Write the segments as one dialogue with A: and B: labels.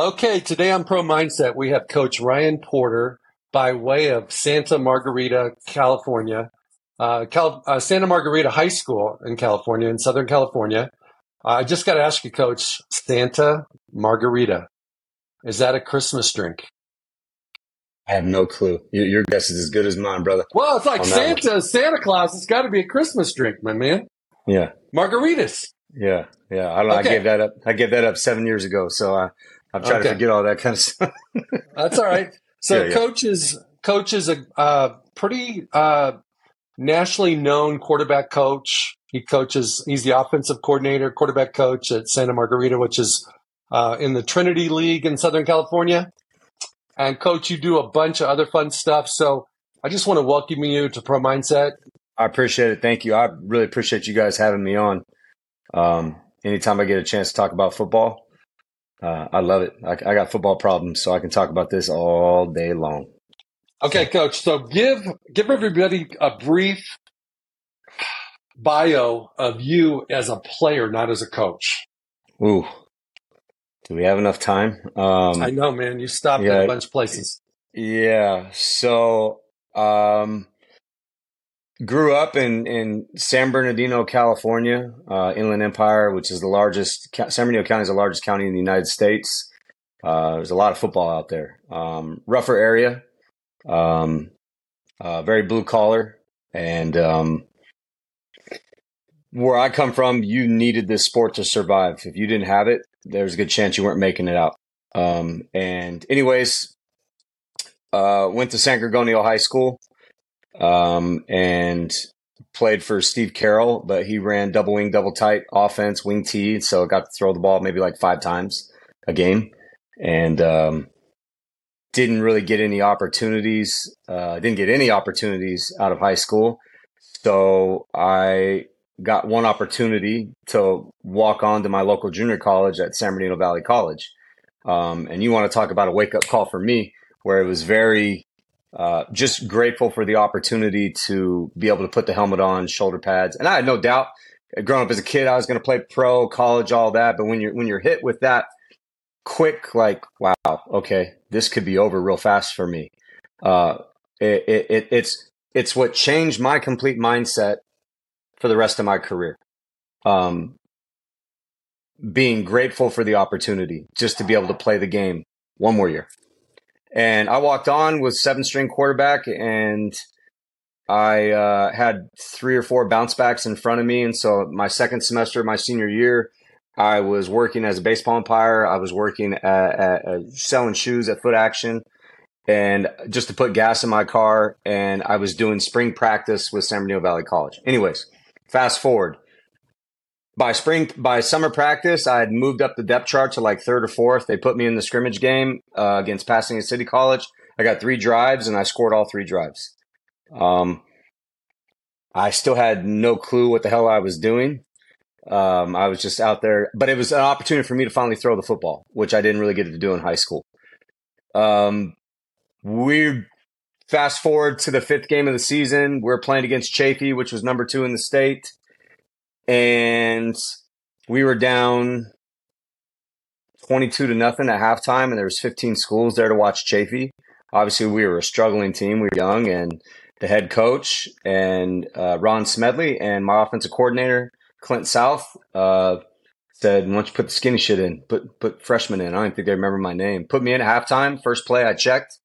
A: Okay, today on Pro Mindset, we have Coach Ryan Porter by way of Santa Margarita, California. Uh, Cal- uh, Santa Margarita High School in California, in Southern California. Uh, I just got to ask you, Coach, Santa Margarita, is that a Christmas drink?
B: I have no clue. Your, your guess is as good as mine, brother.
A: Well, it's like Santa, Santa Claus. It's got to be a Christmas drink, my man.
B: Yeah,
A: margaritas.
B: Yeah, yeah. I, okay. I gave that up. I gave that up seven years ago. So I, I'm trying okay. to forget all that kind of stuff.
A: That's all right. So yeah, coach yeah. is coach is a uh, pretty uh, nationally known quarterback coach. He coaches. He's the offensive coordinator, quarterback coach at Santa Margarita, which is uh, in the Trinity League in Southern California. And coach, you do a bunch of other fun stuff. So I just want to welcome you to Pro Mindset.
B: I appreciate it. Thank you. I really appreciate you guys having me on. Um, anytime I get a chance to talk about football, uh, I love it. I, I got football problems, so I can talk about this all day long.
A: Okay, coach. So give give everybody a brief bio of you as a player, not as a coach.
B: Ooh, do we have enough time?
A: Um, I know, man. You stopped yeah, at a bunch of places.
B: Yeah. So, um, grew up in, in San Bernardino, California, uh, Inland Empire, which is the largest, San Bernardino County is the largest county in the United States. Uh, there's a lot of football out there. Um, rougher area, um, uh, very blue collar. And um, where I come from, you needed this sport to survive. If you didn't have it, there's a good chance you weren't making it out. Um, and, anyways, uh, went to San Gorgonio High School um, and played for Steve Carroll, but he ran double wing, double tight offense, wing T. So got to throw the ball maybe like five times a game. And um, didn't really get any opportunities. Uh, didn't get any opportunities out of high school. So I got one opportunity to walk on to my local junior college at San Bernardino Valley College. Um, and you want to talk about a wake up call for me, where it was very uh, just grateful for the opportunity to be able to put the helmet on, shoulder pads, and I had no doubt. Growing up as a kid, I was going to play pro, college, all that. But when you're when you're hit with that quick, like, wow, okay, this could be over real fast for me. Uh, it, it, it's it's what changed my complete mindset for the rest of my career. Um, being grateful for the opportunity just to be able to play the game one more year. And I walked on with seven string quarterback and I uh, had three or four bounce backs in front of me. And so my second semester, my senior year, I was working as a baseball umpire. I was working at, at, at selling shoes at Foot Action and just to put gas in my car. And I was doing spring practice with San Bernardino Valley College. Anyways, fast forward by spring by summer practice i had moved up the depth chart to like third or fourth. They put me in the scrimmage game uh, against pasadena city college. I got three drives and i scored all three drives. Um, i still had no clue what the hell i was doing. Um, i was just out there but it was an opportunity for me to finally throw the football which i didn't really get to do in high school. Um, we fast forward to the fifth game of the season. We're playing against Chaffey, which was number two in the state and we were down 22 to nothing at halftime and there was 15 schools there to watch Chaffey. Obviously, we were a struggling team. We were young, and the head coach and uh, Ron Smedley and my offensive coordinator Clint South uh, said, "Why don't you put the skinny shit in? Put put freshman in." I don't think they remember my name. Put me in at halftime. First play, I checked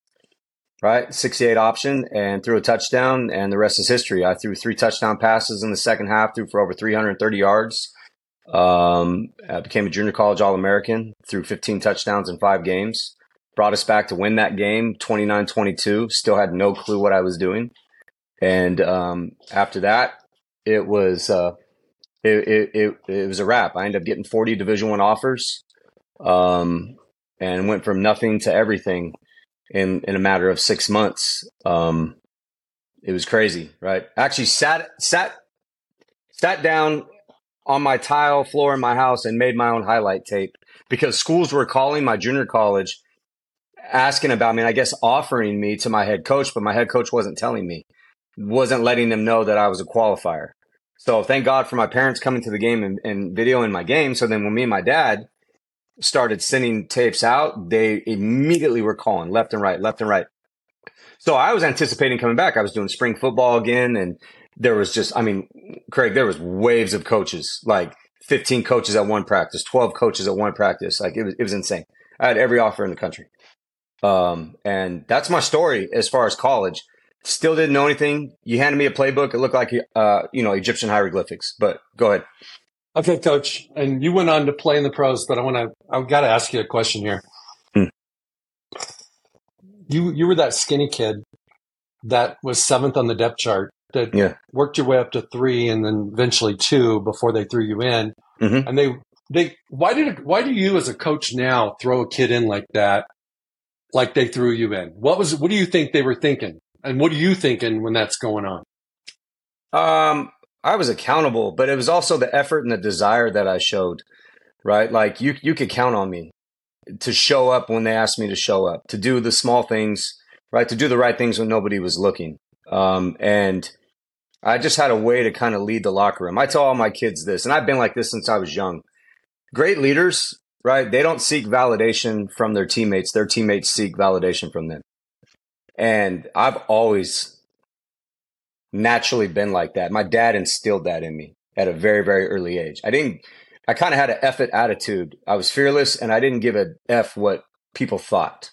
B: right? 68 option and threw a touchdown, and the rest is history. I threw three touchdown passes in the second half, threw for over 330 yards. Um, I became a junior college All American, threw 15 touchdowns in five games. Brought us back to win that game 29 22. Still had no clue what I was doing. And um, after that, it was. Uh, it, it, it, it was a wrap. I ended up getting 40 Division One offers, um, and went from nothing to everything in in a matter of six months. Um, it was crazy, right? Actually, sat sat sat down on my tile floor in my house and made my own highlight tape because schools were calling my junior college asking about me and I guess offering me to my head coach, but my head coach wasn't telling me, wasn't letting them know that I was a qualifier. So thank God for my parents coming to the game and, and videoing my game. So then when me and my dad started sending tapes out, they immediately were calling left and right, left and right. So I was anticipating coming back. I was doing spring football again, and there was just, I mean, Craig, there was waves of coaches, like 15 coaches at one practice, 12 coaches at one practice. Like it was, it was insane. I had every offer in the country. Um, and that's my story as far as college. Still didn't know anything. You handed me a playbook. It looked like, uh, you know, Egyptian hieroglyphics, but go ahead.
A: Okay, coach. And you went on to play in the pros, but I want to, I've got to ask you a question here. Hmm. You, you were that skinny kid that was seventh on the depth chart that yeah. worked your way up to three and then eventually two before they threw you in. Mm-hmm. And they, they, why did, why do you as a coach now throw a kid in like that? Like they threw you in? What was, what do you think they were thinking? And what are you thinking when that's going on?
B: Um, I was accountable, but it was also the effort and the desire that I showed, right? Like you, you could count on me to show up when they asked me to show up, to do the small things, right? To do the right things when nobody was looking. Um, and I just had a way to kind of lead the locker room. I tell all my kids this, and I've been like this since I was young. Great leaders, right? They don't seek validation from their teammates. Their teammates seek validation from them. And I've always naturally been like that. My dad instilled that in me at a very, very early age. I didn't, I kind of had an F it attitude. I was fearless and I didn't give a F what people thought,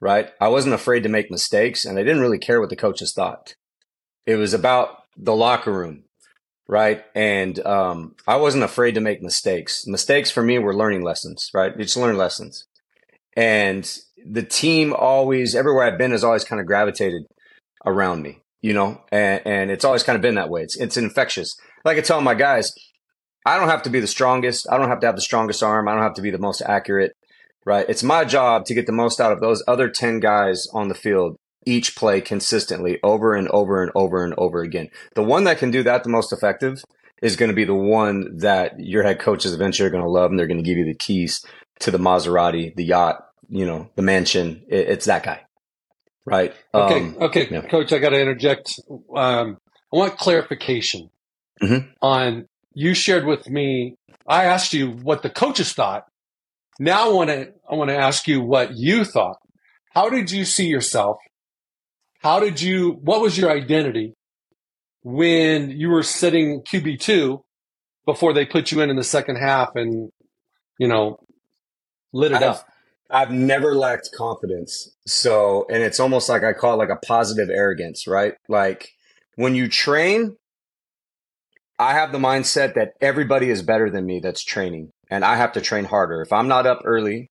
B: right? I wasn't afraid to make mistakes and I didn't really care what the coaches thought. It was about the locker room, right? And um, I wasn't afraid to make mistakes. Mistakes for me were learning lessons, right? You just learn lessons. And the team always, everywhere I've been, has always kind of gravitated around me you know, and, and it's always kind of been that way. It's, it's infectious. Like I tell my guys, I don't have to be the strongest. I don't have to have the strongest arm. I don't have to be the most accurate, right? It's my job to get the most out of those other 10 guys on the field each play consistently over and over and over and over again. The one that can do that the most effective is going to be the one that your head coaches eventually are going to love and they're going to give you the keys to the Maserati, the yacht, you know, the mansion. It's that guy. Right.
A: Okay. Um, okay, yeah. Coach, I got to interject. Um, I want clarification mm-hmm. on. You shared with me. I asked you what the coaches thought. Now I want to. I want to ask you what you thought. How did you see yourself? How did you? What was your identity when you were sitting QB two before they put you in in the second half and you know lit it
B: I've,
A: up?
B: I've never lacked confidence. So, and it's almost like I call it like a positive arrogance, right? Like when you train, I have the mindset that everybody is better than me that's training and I have to train harder. If I'm not up early,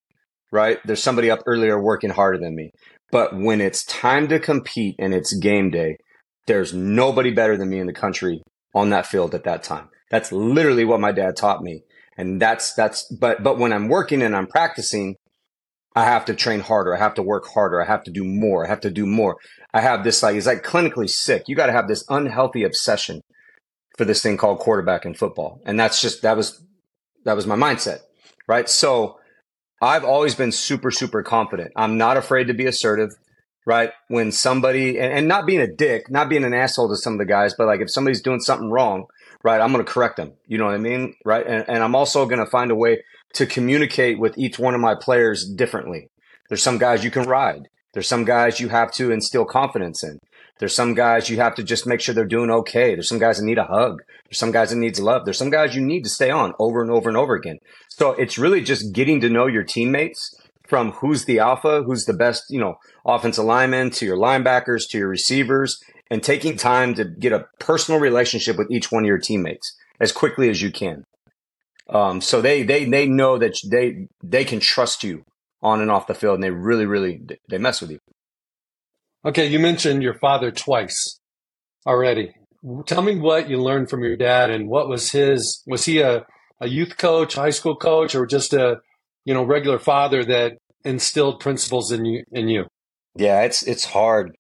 B: right, there's somebody up earlier working harder than me. But when it's time to compete and it's game day, there's nobody better than me in the country on that field at that time. That's literally what my dad taught me. And that's, that's, but, but when I'm working and I'm practicing, I have to train harder. I have to work harder. I have to do more. I have to do more. I have this like, it's like clinically sick. You got to have this unhealthy obsession for this thing called quarterback in football. And that's just, that was, that was my mindset. Right. So I've always been super, super confident. I'm not afraid to be assertive. Right. When somebody, and, and not being a dick, not being an asshole to some of the guys, but like if somebody's doing something wrong, right, I'm going to correct them. You know what I mean? Right. And, and I'm also going to find a way to communicate with each one of my players differently. There's some guys you can ride. There's some guys you have to instill confidence in. There's some guys you have to just make sure they're doing okay. There's some guys that need a hug. There's some guys that needs love. There's some guys you need to stay on over and over and over again. So it's really just getting to know your teammates from who's the alpha, who's the best, you know, offensive lineman to your linebackers to your receivers and taking time to get a personal relationship with each one of your teammates as quickly as you can. Um, so they they they know that they they can trust you on and off the field, and they really really they mess with you.
A: Okay, you mentioned your father twice already. Tell me what you learned from your dad, and what was his? Was he a a youth coach, high school coach, or just a you know regular father that instilled principles in you in you?
B: Yeah, it's it's hard,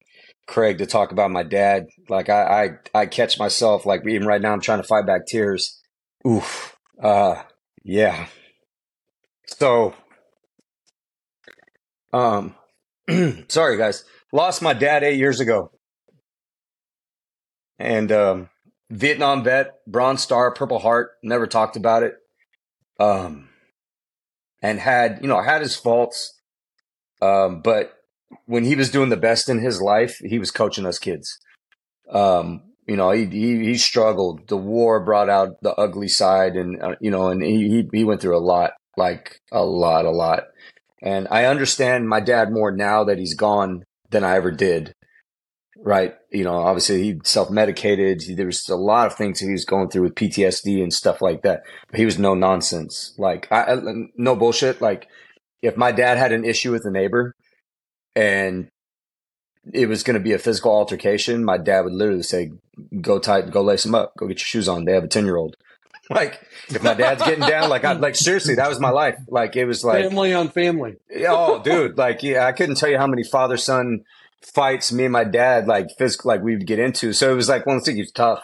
B: Craig, to talk about my dad. Like I I, I catch myself like even right now I'm trying to fight back tears. Oof. Uh, yeah. So, um, sorry guys, lost my dad eight years ago, and um, Vietnam vet, Bronze Star, Purple Heart. Never talked about it. Um, and had, you know, had his faults. Um, but when he was doing the best in his life, he was coaching us kids. Um, you know, he, he, he struggled. The war brought out the ugly side, and uh, you know, and he, he went through a lot, like a lot, a lot. And I understand my dad more now that he's gone than I ever did. Right. You know, obviously he self medicated. There was a lot of things he was going through with PTSD and stuff like that. But he was no nonsense. Like, I, no bullshit. Like, if my dad had an issue with a neighbor and it was going to be a physical altercation, my dad would literally say, "Go tight, go lace them up, go get your shoes on." They have a ten year old. Like if my dad's getting down, like I like seriously, that was my life. Like it was like
A: family on family.
B: oh, dude, like yeah, I couldn't tell you how many father son fights me and my dad like physical like we would get into. So it was like one thing. He was tough.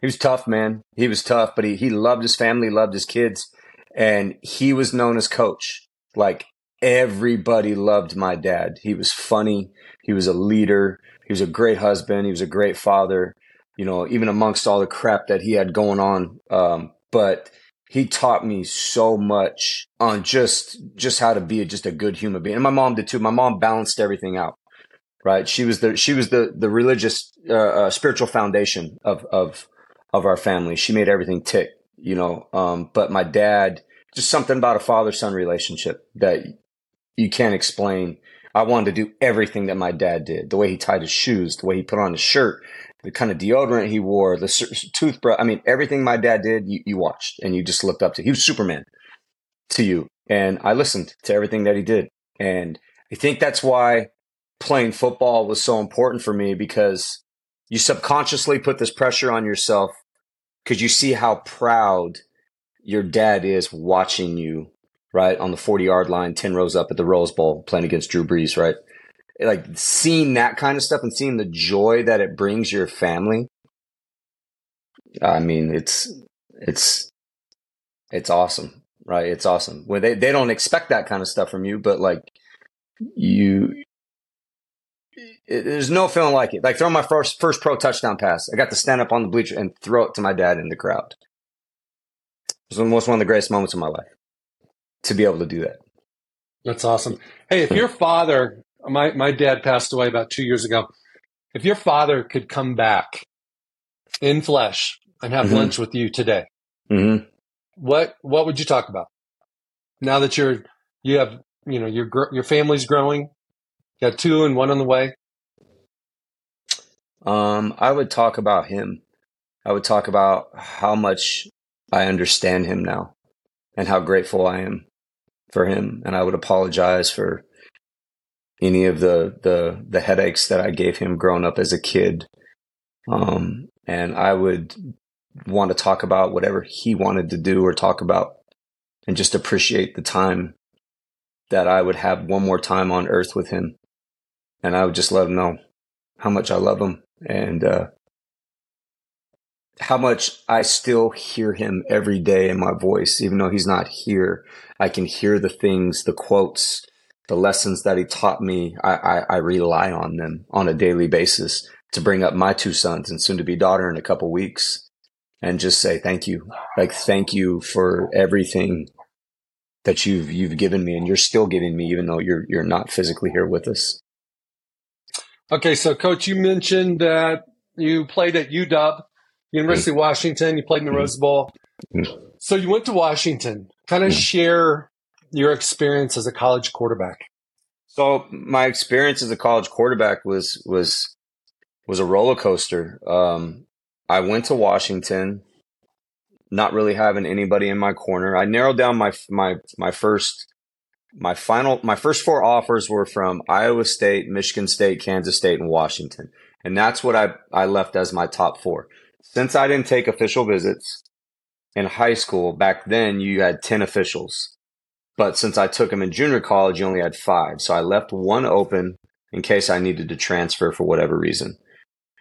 B: He was tough, man. He was tough, but he he loved his family, loved his kids, and he was known as coach. Like everybody loved my dad. He was funny. He was a leader. He was a great husband. He was a great father. You know, even amongst all the crap that he had going on. Um, but he taught me so much on just just how to be just a good human being. And my mom did too. My mom balanced everything out. Right? She was the she was the the religious uh, uh, spiritual foundation of of of our family. She made everything tick. You know, um, but my dad just something about a father son relationship that you can't explain. I wanted to do everything that my dad did. The way he tied his shoes, the way he put on his shirt, the kind of deodorant he wore, the toothbrush. I mean, everything my dad did, you, you watched and you just looked up to. He was Superman to you. And I listened to everything that he did. And I think that's why playing football was so important for me because you subconsciously put this pressure on yourself because you see how proud your dad is watching you right on the 40 yard line 10 rows up at the rose bowl playing against drew brees right? Like seeing that kind of stuff and seeing the joy that it brings your family i mean it's it's it's awesome right? It's awesome. When they, they don't expect that kind of stuff from you but like you it, there's no feeling like it. Like throw my first first pro touchdown pass. I got to stand up on the bleacher and throw it to my dad in the crowd. It was one of the greatest moments of my life to be able to do that.
A: That's awesome. Hey, if your father, my, my dad passed away about two years ago. If your father could come back in flesh and have mm-hmm. lunch with you today, mm-hmm. what what would you talk about? Now that you're you have you know your your family's growing, you got two and one on the way.
B: Um, I would talk about him. I would talk about how much I understand him now and how grateful I am for him, and I would apologize for any of the the the headaches that I gave him growing up as a kid. Um, and I would want to talk about whatever he wanted to do or talk about, and just appreciate the time that I would have one more time on Earth with him, and I would just let him know how much I love him and uh, how much I still hear him every day in my voice, even though he's not here. I can hear the things, the quotes, the lessons that he taught me. I, I, I rely on them on a daily basis to bring up my two sons and soon to be daughter in a couple weeks and just say thank you. Like, thank you for everything that you've, you've given me and you're still giving me, even though you're, you're not physically here with us.
A: Okay. So coach, you mentioned that you played at UW University of mm-hmm. Washington. You played in the mm-hmm. Rose Bowl. Mm-hmm. So you went to Washington. Kind of share your experience as a college quarterback.
B: So my experience as a college quarterback was was was a roller coaster. Um, I went to Washington, not really having anybody in my corner. I narrowed down my my my first my final my first four offers were from Iowa State, Michigan State, Kansas State, and Washington, and that's what I I left as my top four since I didn't take official visits in high school, back then you had 10 officials. But since I took them in junior college, you only had five. So I left one open in case I needed to transfer for whatever reason.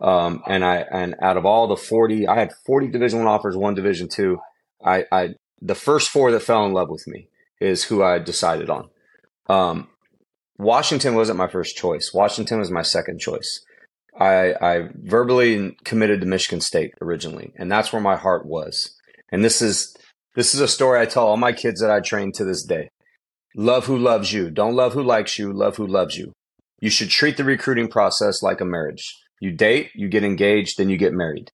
B: Um, and I, and out of all the 40, I had 40 division one offers, one division two. I, I, the first four that fell in love with me is who I decided on. Um, Washington wasn't my first choice. Washington was my second choice. I, I verbally committed to Michigan State originally, and that's where my heart was. And this is this is a story I tell all my kids that I train to this day. Love who loves you. Don't love who likes you. Love who loves you. You should treat the recruiting process like a marriage. You date, you get engaged, then you get married,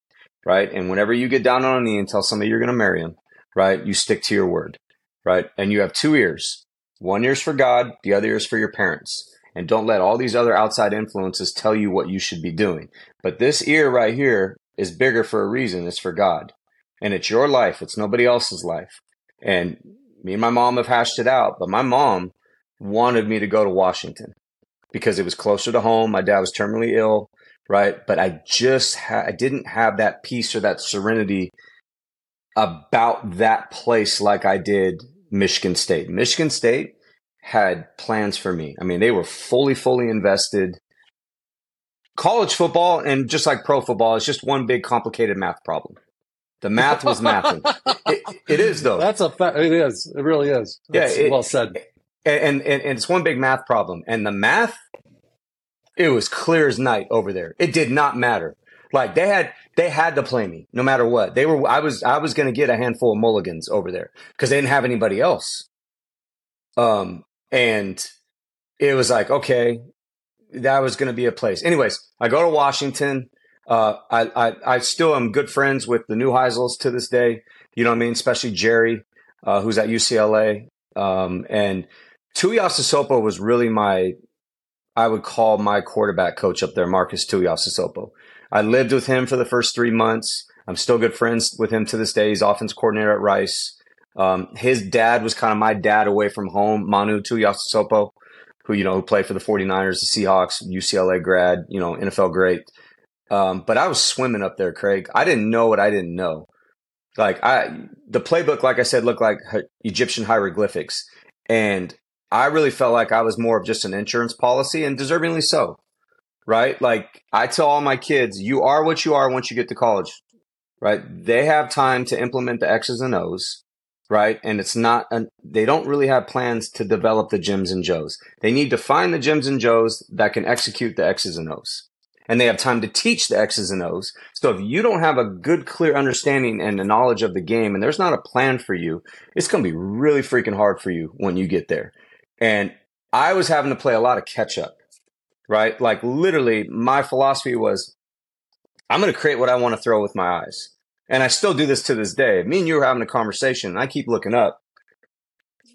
B: right? And whenever you get down on a knee and tell somebody you're going to marry them, right, you stick to your word, right? And you have two ears. One ear's for God, the other ear's for your parents. And don't let all these other outside influences tell you what you should be doing. But this ear right here is bigger for a reason. It's for God. And it's your life. It's nobody else's life. And me and my mom have hashed it out, but my mom wanted me to go to Washington because it was closer to home. My dad was terminally ill, right? But I just ha- I didn't have that peace or that serenity about that place like I did Michigan State. Michigan State had plans for me. I mean, they were fully, fully invested. College football and just like pro football is just one big complicated math problem. The math was mathing. it, it is though.
A: That's a fact. It is. It really is. That's yeah. It, well said.
B: And, and and it's one big math problem. And the math, it was clear as night over there. It did not matter. Like they had they had to play me no matter what. They were I was I was going to get a handful of mulligans over there because they didn't have anybody else. Um and it was like okay, that was going to be a place. Anyways, I go to Washington. Uh, I, I, I still am good friends with the Neuheisels to this day. You know what I mean? Especially Jerry, uh, who's at UCLA. Um, and Tuiasosopo was really my, I would call my quarterback coach up there, Marcus Tuiasosopo. I lived with him for the first three months. I'm still good friends with him to this day. He's offense coordinator at Rice. Um, his dad was kind of my dad away from home, Manu Tuiasosopo, who, you know, who played for the 49ers, the Seahawks, UCLA grad, you know, NFL great. Um, but I was swimming up there, Craig. I didn't know what I didn't know. Like I, the playbook, like I said, looked like Egyptian hieroglyphics, and I really felt like I was more of just an insurance policy, and deservingly so. Right? Like I tell all my kids, you are what you are once you get to college. Right? They have time to implement the X's and O's. Right? And it's not, an, they don't really have plans to develop the Jims and Joes. They need to find the Jims and Joes that can execute the X's and O's and they have time to teach the X's and O's. So if you don't have a good, clear understanding and a knowledge of the game and there's not a plan for you, it's going to be really freaking hard for you when you get there. And I was having to play a lot of catch up, right? Like literally my philosophy was, I'm going to create what I want to throw with my eyes. And I still do this to this day. Me and you are having a conversation I keep looking up.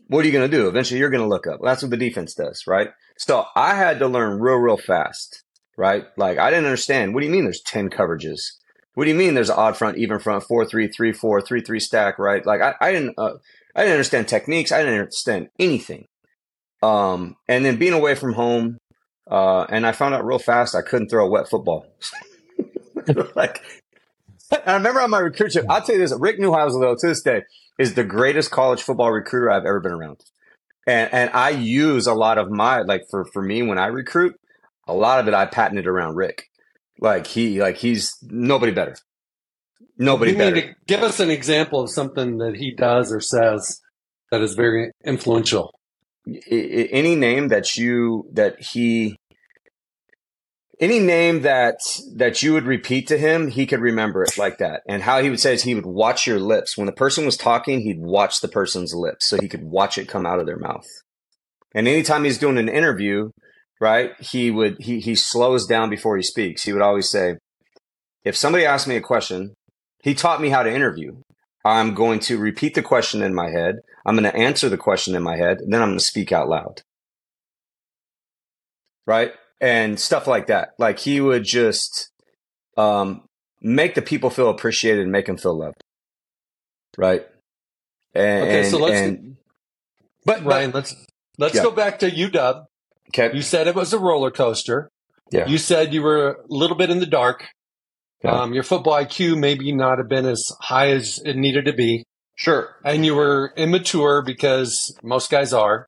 B: What are you going to do? Eventually you're going to look up. That's what the defense does, right? So I had to learn real, real fast right? Like I didn't understand. What do you mean there's 10 coverages? What do you mean there's an odd front, even front, four, three, three, four, three, three stack, right? Like I, I didn't, uh, I didn't understand techniques. I didn't understand anything. Um, and then being away from home, uh, and I found out real fast I couldn't throw a wet football. like, I remember on my recruit I'll tell you this: Rick Neuheisel, though, to this day, is the greatest college football recruiter I've ever been around. And and I use a lot of my like for for me when I recruit, a lot of it I patented around Rick. Like he, like he's nobody better. Nobody you better.
A: give us an example of something that he does or says that is very influential.
B: Any name that you that he any name that that you would repeat to him, he could remember it like that. And how he would say is he would watch your lips. When the person was talking, he'd watch the person's lips so he could watch it come out of their mouth. And anytime he's doing an interview, right? He would he he slows down before he speaks. He would always say, if somebody asks me a question, he taught me how to interview. I'm going to repeat the question in my head. I'm going to answer the question in my head. and Then I'm going to speak out loud. Right? And stuff like that. Like he would just um, make the people feel appreciated and make them feel loved. Right?
A: And, okay, so let's. And, but Ryan, but, let's let's yeah. go back to UW. Okay. You said it was a roller coaster. Yeah. You said you were a little bit in the dark. Yeah. Um, your football IQ maybe not have been as high as it needed to be.
B: Sure.
A: And you were immature because most guys are.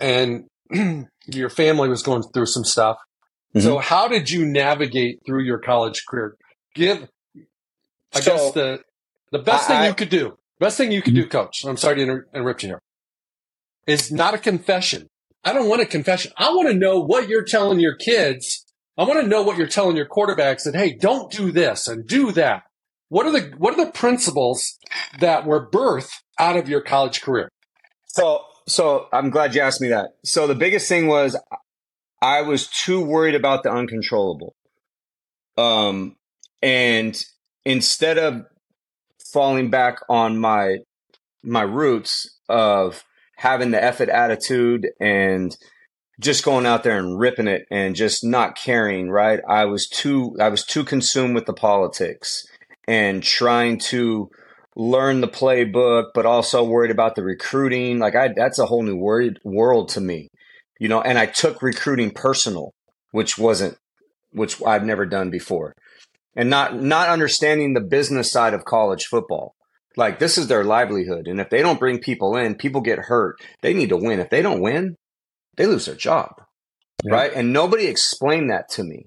A: And your family was going through some stuff. Mm-hmm. So how did you navigate through your college career? Give, I so, guess the, the best I, thing you could do, best thing you could do, mm-hmm. coach, I'm sorry to inter- interrupt you here, is not a confession. I don't want a confession. I want to know what you're telling your kids. I want to know what you're telling your quarterbacks that, hey, don't do this and do that. What are the what are the principles that were birthed out of your college career?
B: So so I'm glad you asked me that. So the biggest thing was I was too worried about the uncontrollable. Um, and instead of falling back on my my roots of having the effort attitude and just going out there and ripping it and just not caring, right? I was too I was too consumed with the politics and trying to learn the playbook, but also worried about the recruiting. Like I that's a whole new world world to me. You know, and I took recruiting personal, which wasn't which I've never done before. And not not understanding the business side of college football. Like this is their livelihood. And if they don't bring people in, people get hurt. They need to win. If they don't win, they lose their job. Yeah. Right. And nobody explained that to me.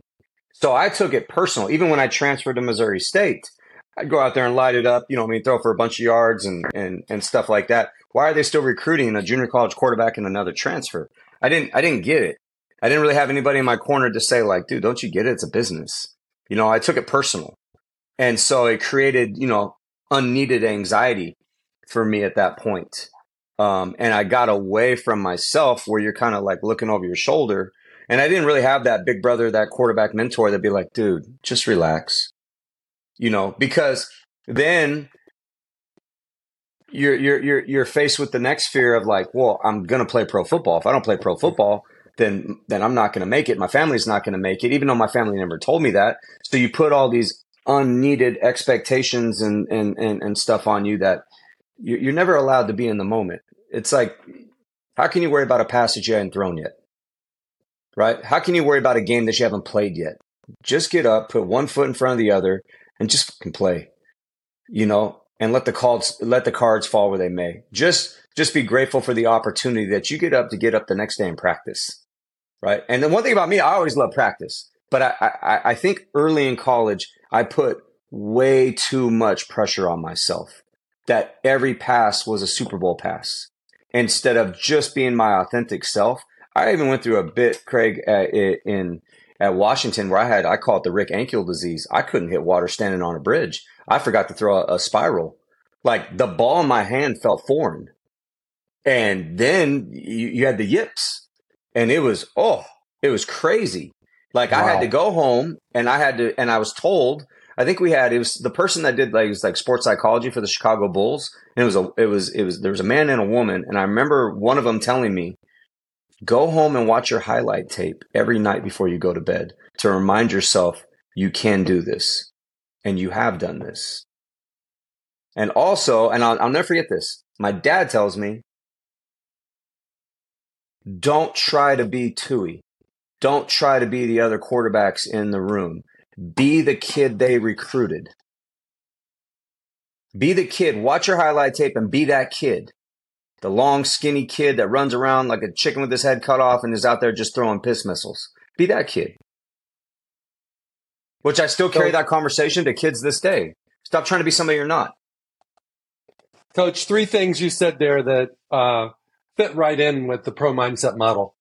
B: So I took it personal. Even when I transferred to Missouri State, I'd go out there and light it up, you know, I mean, throw for a bunch of yards and, and, and stuff like that. Why are they still recruiting a junior college quarterback and another transfer? I didn't, I didn't get it. I didn't really have anybody in my corner to say like, dude, don't you get it? It's a business. You know, I took it personal. And so it created, you know, unneeded anxiety for me at that point. Um, and I got away from myself where you're kind of like looking over your shoulder. And I didn't really have that big brother, that quarterback mentor that'd be like, dude, just relax. You know, because then you're you're you're you're faced with the next fear of like, well, I'm gonna play pro football. If I don't play pro football, then then I'm not gonna make it. My family's not gonna make it, even though my family never told me that. So you put all these unneeded expectations and and and, and stuff on you that you're never allowed to be in the moment. It's like, how can you worry about a pass that you haven't thrown yet? Right? How can you worry about a game that you haven't played yet? Just get up, put one foot in front of the other, and just fucking play. You know, and let the cards let the cards fall where they may. Just just be grateful for the opportunity that you get up to get up the next day and practice. Right. And then one thing about me, I always love practice. But I, I, I think early in college, I put way too much pressure on myself that every pass was a Super Bowl pass instead of just being my authentic self. I even went through a bit, Craig, uh, in at Washington where I had I call it the Rick Ankiel disease. I couldn't hit water standing on a bridge. I forgot to throw a, a spiral. Like the ball in my hand felt foreign, and then you, you had the yips, and it was oh, it was crazy. Like wow. I had to go home, and I had to, and I was told I think we had it was the person that did like was like sports psychology for the Chicago Bulls. And it was a it was it was there was a man and a woman, and I remember one of them telling me, "Go home and watch your highlight tape every night before you go to bed to remind yourself you can do this, and you have done this." And also, and I'll, I'll never forget this. My dad tells me, "Don't try to be Tui. Don't try to be the other quarterbacks in the room." Be the kid they recruited. Be the kid. Watch your highlight tape and be that kid. The long, skinny kid that runs around like a chicken with his head cut off and is out there just throwing piss missiles. Be that kid. Which I still carry so, that conversation to kids this day. Stop trying to be somebody you're not.
A: Coach, three things you said there that uh, fit right in with the pro mindset model.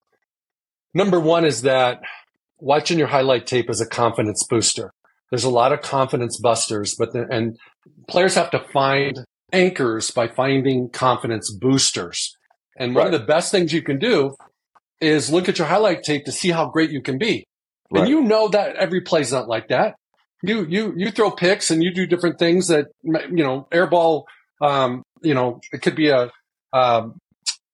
A: Number one is that watching your highlight tape is a confidence booster. There's a lot of confidence busters, but the, and players have to find anchors by finding confidence boosters. And one right. of the best things you can do is look at your highlight tape to see how great you can be. Right. And you know that every play's not like that. You you you throw picks and you do different things that you know airball. Um, you know it could be a um,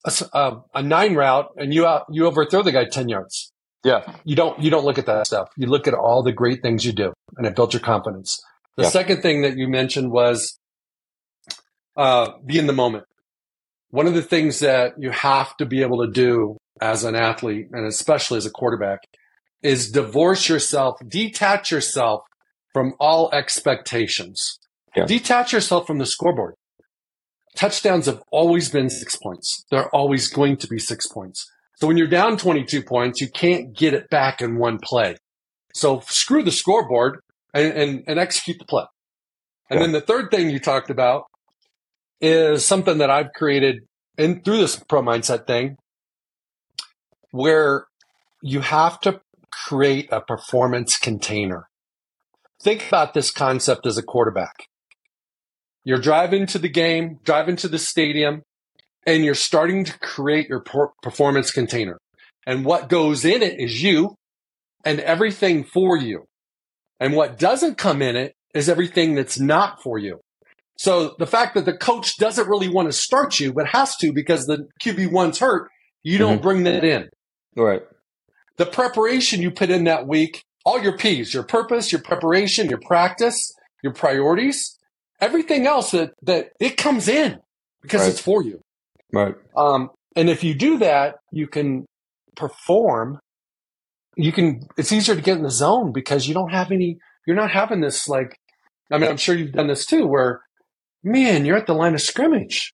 A: a, a, nine route and you out you overthrow the guy ten yards.
B: Yeah.
A: You don't you don't look at that stuff. You look at all the great things you do and it builds your confidence. The yeah. second thing that you mentioned was uh, be in the moment. One of the things that you have to be able to do as an athlete and especially as a quarterback is divorce yourself, detach yourself from all expectations. Yeah. Detach yourself from the scoreboard. Touchdowns have always been six points. They're always going to be six points. So when you're down 22 points, you can't get it back in one play. So screw the scoreboard and, and, and execute the play. And yeah. then the third thing you talked about is something that I've created in through this pro mindset thing where you have to create a performance container. Think about this concept as a quarterback. You're driving to the game, driving to the stadium, and you're starting to create your performance container. And what goes in it is you and everything for you. And what doesn't come in it is everything that's not for you. So the fact that the coach doesn't really want to start you, but has to because the QB1's hurt, you don't mm-hmm. bring that in.
B: Right.
A: The preparation you put in that week, all your P's, your purpose, your preparation, your practice, your priorities, everything else that, that it comes in because right. it's for you.
B: Right.
A: Um, and if you do that, you can perform. You can, it's easier to get in the zone because you don't have any, you're not having this like, I mean, I'm sure you've done this too, where, man, you're at the line of scrimmage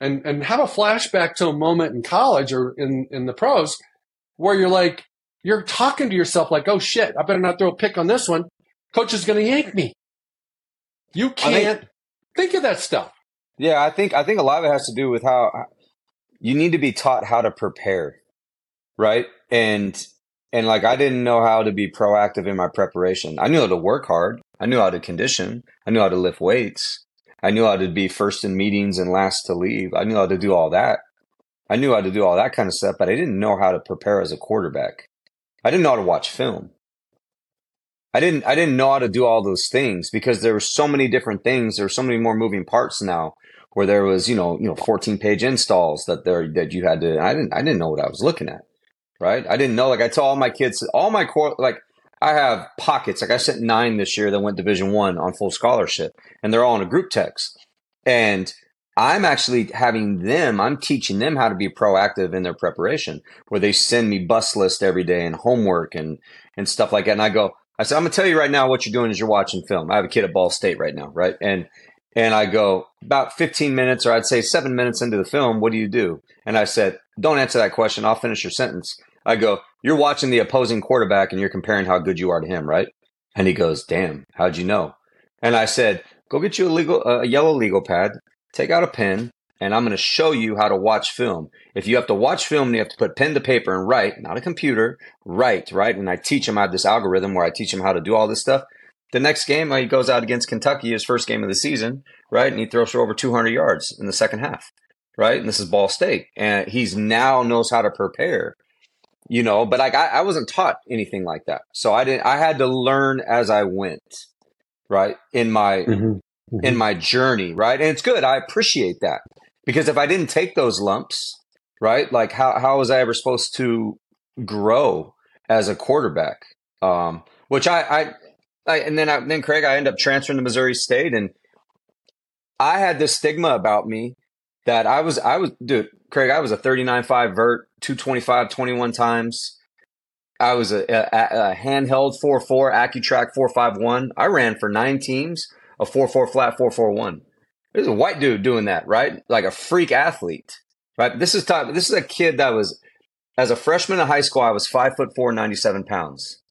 A: and, and have a flashback to a moment in college or in, in the pros where you're like, you're talking to yourself like, oh shit, I better not throw a pick on this one. Coach is going to yank me. You can't think, think of that stuff.
B: Yeah, I think I think a lot of it has to do with how you need to be taught how to prepare, right? And and like I didn't know how to be proactive in my preparation. I knew how to work hard. I knew how to condition. I knew how to lift weights. I knew how to be first in meetings and last to leave. I knew how to do all that. I knew how to do all that kind of stuff, but I didn't know how to prepare as a quarterback. I didn't know how to watch film. I didn't I didn't know how to do all those things because there were so many different things. There were so many more moving parts now where there was, you know, you know, 14 page installs that there that you had to I didn't I didn't know what I was looking at. Right? I didn't know like I tell all my kids all my core like I have pockets. Like I sent nine this year that went division one on full scholarship and they're all in a group text. And I'm actually having them, I'm teaching them how to be proactive in their preparation where they send me bus list every day and homework and, and stuff like that. And I go, I said, I'm gonna tell you right now what you're doing is you're watching film. I have a kid at Ball State right now, right? And and I go about 15 minutes, or I'd say seven minutes into the film. What do you do? And I said, don't answer that question. I'll finish your sentence. I go, you're watching the opposing quarterback and you're comparing how good you are to him, right? And he goes, damn, how'd you know? And I said, go get you a legal, a yellow legal pad, take out a pen, and I'm going to show you how to watch film. If you have to watch film, you have to put pen to paper and write, not a computer, write, right? And I teach him, I have this algorithm where I teach him how to do all this stuff. The next game, he goes out against Kentucky, his first game of the season, right? And he throws for over 200 yards in the second half, right? And this is Ball State. And he's now knows how to prepare, you know, but like I, I wasn't taught anything like that. So I didn't, I had to learn as I went, right? In my, mm-hmm. Mm-hmm. in my journey, right? And it's good. I appreciate that because if I didn't take those lumps, right? Like how, how was I ever supposed to grow as a quarterback? Um, which I, I, I, and then I, then Craig, I end up transferring to Missouri State, and I had this stigma about me that I was I was dude, Craig, I was a 39.5 vert, 225 21 times. I was a, a, a handheld 4-4, AccuTrack 451. I ran for nine teams, a 4-4 flat 441. There's a white dude doing that, right? Like a freak athlete, right? This is time. This is a kid that was, as a freshman in high school, I was five foot four, 97 pounds.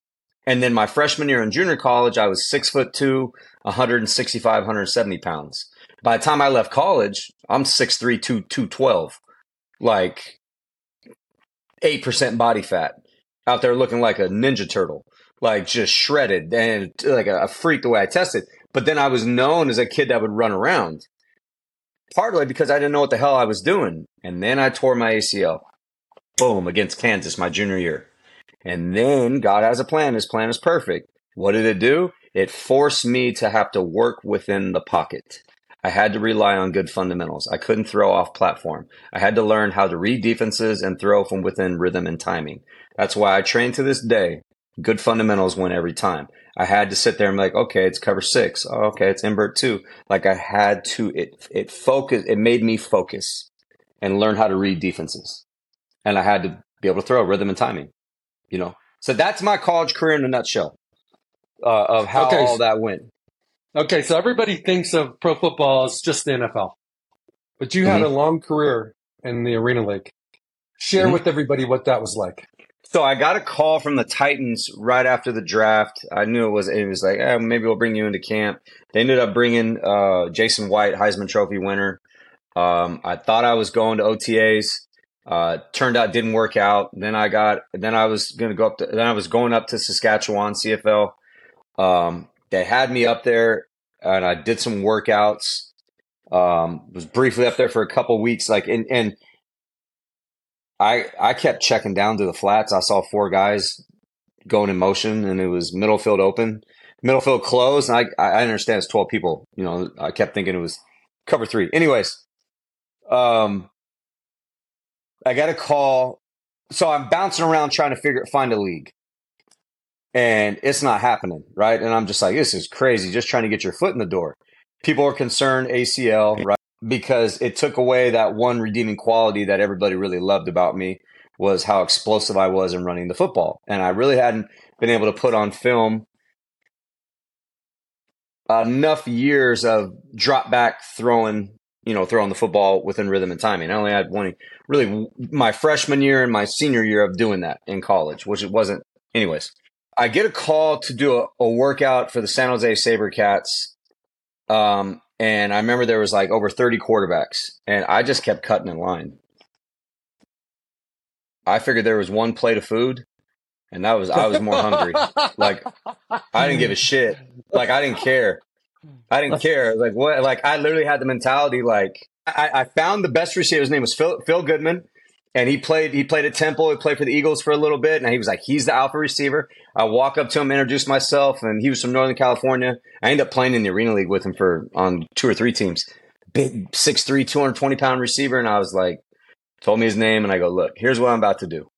B: And then my freshman year in junior college, I was six foot two, 165, 170 pounds. By the time I left college, I'm 6'3, 2, 212. Like 8% body fat. Out there looking like a ninja turtle. Like just shredded and like a, a freak the way I tested. But then I was known as a kid that would run around. Partly because I didn't know what the hell I was doing. And then I tore my ACL. Boom, against Kansas my junior year. And then God has a plan. His plan is perfect. What did it do? It forced me to have to work within the pocket. I had to rely on good fundamentals. I couldn't throw off platform. I had to learn how to read defenses and throw from within rhythm and timing. That's why I train to this day. Good fundamentals win every time. I had to sit there and be like, okay, it's cover six. Oh, okay, it's invert two. Like I had to, it, it focus, it made me focus and learn how to read defenses. And I had to be able to throw rhythm and timing you know. So that's my college career in a nutshell uh, of how okay. all that went.
A: Okay, so everybody thinks of pro football as just the NFL, but you had mm-hmm. a long career in the Arena League. Share mm-hmm. with everybody what that was like.
B: So I got a call from the Titans right after the draft. I knew it was it was like eh, maybe we'll bring you into camp. They ended up bringing uh, Jason White, Heisman Trophy winner. Um, I thought I was going to OTAs. Uh, turned out didn't work out. Then I got, then I was going to go up to, then I was going up to Saskatchewan CFL. Um, they had me up there and I did some workouts Um, was briefly up there for a couple weeks, like and and I I kept checking down to the flats. I saw four guys going in motion, and it was middle field open, middle field closed. And I I understand it's twelve people. You know, I kept thinking it was cover three. Anyways, um, I got a call. So I'm bouncing around trying to figure find a league, and it's not happening, right? And I'm just like, this is crazy. Just trying to get your foot in the door. People are concerned ACL, right? Because it took away that one redeeming quality that everybody really loved about me was how explosive I was in running the football. And I really hadn't been able to put on film enough years of drop back throwing, you know, throwing the football within rhythm and timing. I only had one really my freshman year and my senior year of doing that in college, which it wasn't anyways. I get a call to do a, a workout for the San Jose SaberCats um, and I remember there was like over 30 quarterbacks, and I just kept cutting in line. I figured there was one plate of food, and that was I was more hungry. like I didn't give a shit. Like I didn't care. I didn't care. Like what? Like I literally had the mentality. Like I, I found the best receiver. His name was Phil, Phil Goodman and he played he played at Temple. He played for the Eagles for a little bit, and he was like, he's the alpha receiver. I walk up to him, introduce myself, and he was from Northern California. I ended up playing in the Arena League with him for on two or three teams. Big 6'3", 220 pound receiver, and I was like, told me his name, and I go, look, here's what I'm about to do.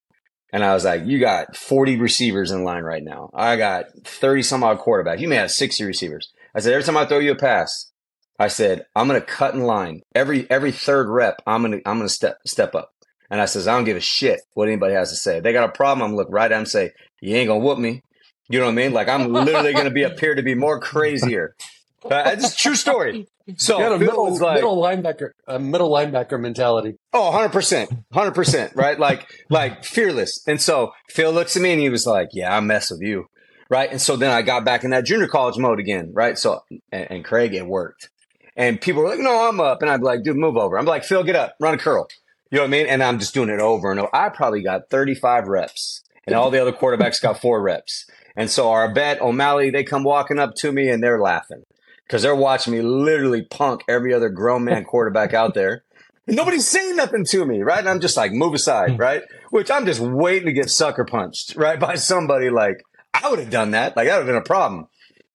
B: And I was like, you got 40 receivers in line right now. I got 30 some odd quarterbacks. You may have 60 receivers. I said, every time I throw you a pass, I said, I'm going to cut in line. Every every third rep, I'm going to I'm going to step step up. And I says, I don't give a shit what anybody has to say. If they got a problem, I'm look right at them and say, you ain't gonna whoop me. You know what I mean? Like I'm literally gonna be appear to be more crazier. Uh, it's a true story. So
A: you a middle, like, middle linebacker, a middle linebacker mentality.
B: Oh, 100 percent, hundred percent, right? Like, like fearless. And so Phil looks at me and he was like, "Yeah, I mess with you." Right. And so then I got back in that junior college mode again. Right. So, and, and Craig, it worked. And people were like, no, I'm up. And I'd be like, dude, move over. I'm like, Phil, get up, run a curl. You know what I mean? And I'm just doing it over and over. I probably got 35 reps, and all the other quarterbacks got four reps. And so our bet, O'Malley, they come walking up to me and they're laughing because they're watching me literally punk every other grown man quarterback out there. And nobody's saying nothing to me, right? And I'm just like, move aside, right? Which I'm just waiting to get sucker punched, right? By somebody like, I would have done that. Like, that would have been a problem,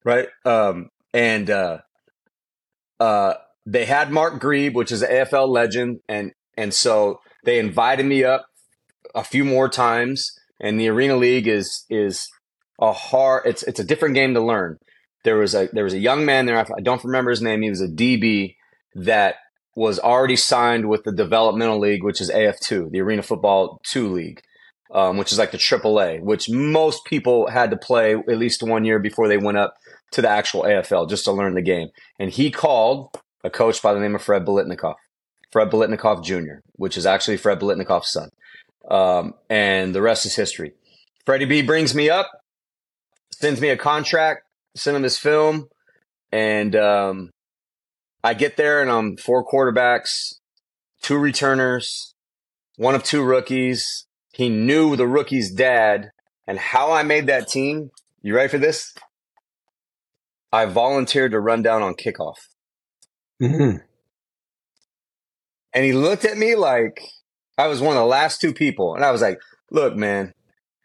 B: right? Um, and, uh, uh, they had Mark Grieb, which is an AFL legend, and and so they invited me up a few more times. And the Arena League is is a hard. It's it's a different game to learn. There was a there was a young man there. I don't remember his name. He was a DB that was already signed with the developmental league, which is AF2, the Arena Football Two League, um, which is like the AAA, which most people had to play at least one year before they went up to the actual AFL just to learn the game. And he called a coach by the name of Fred Biletnikoff. Fred Biletnikoff Jr., which is actually Fred Biletnikoff's son. Um, and the rest is history. Freddie B brings me up, sends me a contract, sends him his film, and um, I get there and I'm four quarterbacks, two returners, one of two rookies. He knew the rookie's dad, and how I made that team. You ready for this? I volunteered to run down on kickoff. Mm-hmm. And he looked at me like I was one of the last two people. And I was like, look, man,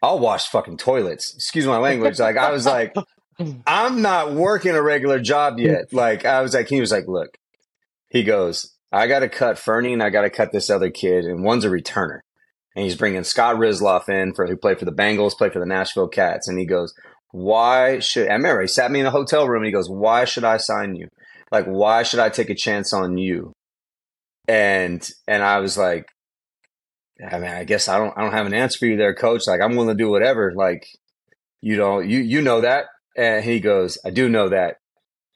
B: I'll wash fucking toilets. Excuse my language. Like, I was like, I'm not working a regular job yet. Like, I was like, he was like, look, he goes, I got to cut Fernie and I got to cut this other kid. And one's a returner. And he's bringing Scott Rislov in for who played for the Bengals, played for the Nashville Kats. And he goes, why should I remember he sat me in a hotel room and he goes, why should I sign you? Like, why should I take a chance on you? And and I was like, I mean, I guess I don't I don't have an answer for you there, coach. Like I'm willing to do whatever. Like you don't you you know that. And he goes, I do know that.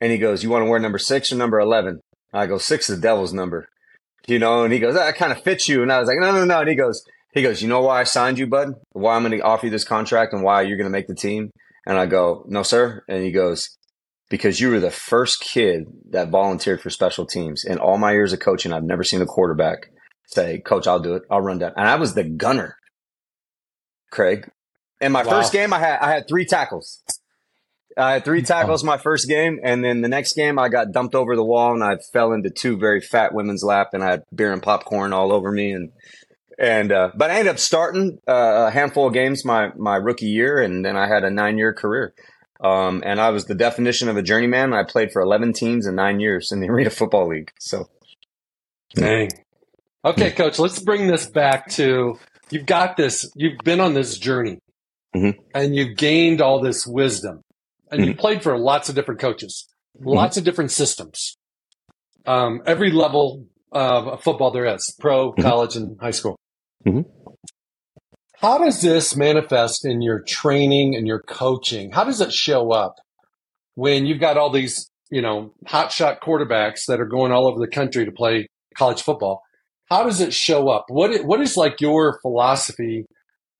B: And he goes, You want to wear number six or number eleven? I go, six is the devil's number. You know, and he goes, That kind of fits you. And I was like, No, no, no. And he goes, he goes, You know why I signed you, bud? Why I'm gonna offer you this contract and why you're gonna make the team? And I go, No, sir. And he goes, because you were the first kid that volunteered for special teams. In all my years of coaching, I've never seen a quarterback say, Coach, I'll do it. I'll run down. And I was the gunner, Craig. In my wow. first game, I had I had three tackles. I had three tackles my first game, and then the next game I got dumped over the wall, and I fell into two very fat women's lap, and I had beer and popcorn all over me, and and uh, but I ended up starting uh, a handful of games my my rookie year, and then I had a nine year career. Um, and I was the definition of a journeyman. I played for eleven teams in nine years in the Arena Football League. So,
A: dang. Okay, coach, let's bring this back to you've got this. You've been on this journey, mm-hmm. and you've gained all this wisdom, and mm-hmm. you played for lots of different coaches, mm-hmm. lots of different systems, um, every level of football there is: pro, mm-hmm. college, and high school. How does this manifest in your training and your coaching? How does it show up when you've got all these, you know, hotshot quarterbacks that are going all over the country to play college football? How does it show up? What what is like your philosophy?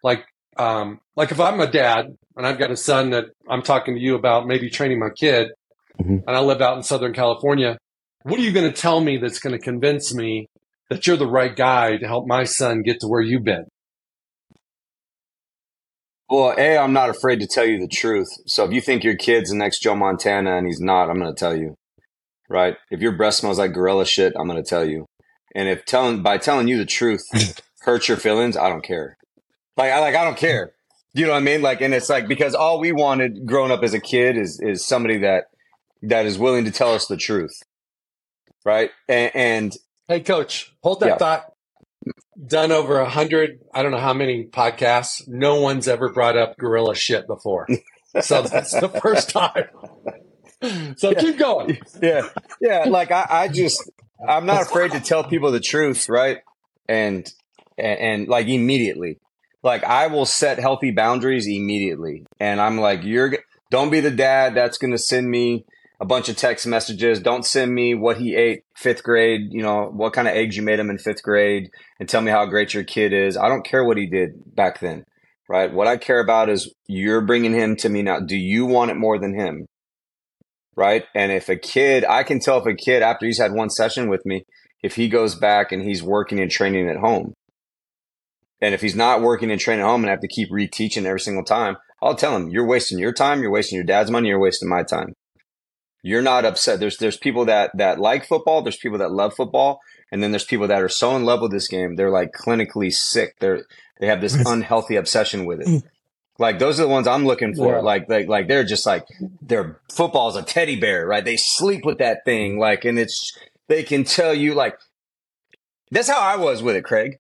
A: Like, um, like if I'm a dad and I've got a son that I'm talking to you about maybe training my kid, mm-hmm. and I live out in Southern California, what are you going to tell me that's going to convince me that you're the right guy to help my son get to where you've been?
B: Well, A, I'm not afraid to tell you the truth. So if you think your kid's the next Joe Montana and he's not, I'm going to tell you. Right? If your breath smells like gorilla shit, I'm going to tell you. And if telling by telling you the truth hurts your feelings, I don't care. Like I like I don't care. You know what I mean? Like and it's like because all we wanted growing up as a kid is is somebody that that is willing to tell us the truth. Right? And, and
A: Hey coach, hold that yeah. thought done over a hundred, I don't know how many podcasts. No one's ever brought up gorilla shit before. So that's the first time. So yeah. keep going.
B: Yeah. Yeah. Like I, I just, I'm not afraid to tell people the truth. Right. And, and, and like immediately, like I will set healthy boundaries immediately. And I'm like, you're, don't be the dad that's going to send me a bunch of text messages. Don't send me what he ate fifth grade, you know, what kind of eggs you made him in fifth grade and tell me how great your kid is. I don't care what he did back then, right? What I care about is you're bringing him to me now. Do you want it more than him? Right. And if a kid, I can tell if a kid after he's had one session with me, if he goes back and he's working and training at home. And if he's not working and training at home and I have to keep reteaching every single time, I'll tell him, you're wasting your time, you're wasting your dad's money, you're wasting my time you're not upset. There's there's people that that like football. There's people that love football, and then there's people that are so in love with this game they're like clinically sick. They're they have this unhealthy obsession with it. Mm. Like those are the ones I'm looking for. Yeah. Like like like they're just like their football is a teddy bear, right? They sleep with that thing, like, and it's they can tell you like that's how I was with it, Craig.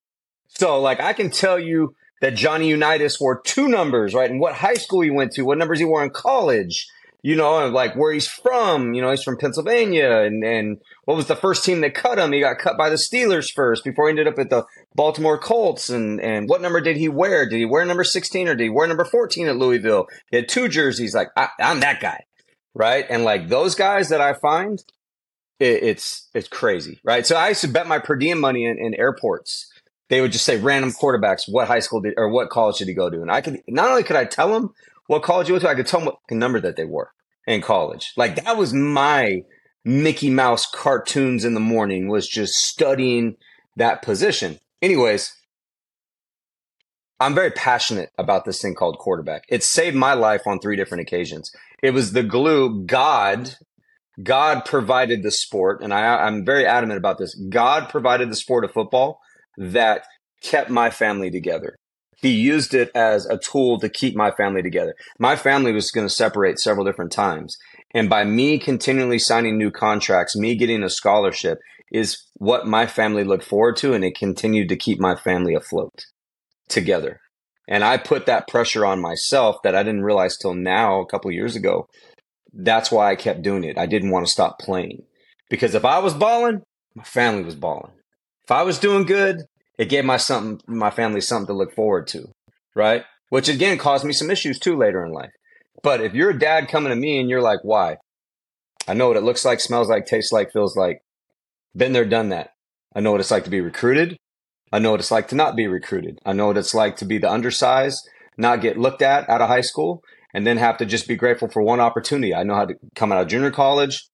B: So like I can tell you that Johnny Unitas wore two numbers, right? And what high school he went to, what numbers he wore in college you know, like where he's from. You know, he's from Pennsylvania, and and what was the first team that cut him? He got cut by the Steelers first before he ended up at the Baltimore Colts. And and what number did he wear? Did he wear number sixteen or did he wear number fourteen at Louisville? He had two jerseys. Like I, am that guy, right? And like those guys that I find, it, it's it's crazy, right? So I used to bet my per diem money in, in airports they would just say random quarterbacks, what high school did or what college did he go to? And I could not only could I tell them what college you went to, I could tell them what number that they were in college. Like that was my Mickey Mouse cartoons in the morning was just studying that position. Anyways, I'm very passionate about this thing called quarterback. It saved my life on three different occasions. It was the glue God God provided the sport, and I, I'm very adamant about this. God provided the sport of football that kept my family together he used it as a tool to keep my family together. My family was going to separate several different times. And by me continually signing new contracts, me getting a scholarship is what my family looked forward to. And it continued to keep my family afloat together. And I put that pressure on myself that I didn't realize till now, a couple years ago. That's why I kept doing it. I didn't want to stop playing because if I was balling, my family was balling. If I was doing good, it gave my something my family something to look forward to, right? Which again caused me some issues too later in life. But if you're a dad coming to me and you're like, why? I know what it looks like, smells like, tastes like, feels like. Been there, done that. I know what it's like to be recruited. I know what it's like to not be recruited. I know what it's like to be the undersized, not get looked at out of high school, and then have to just be grateful for one opportunity. I know how to come out of junior college,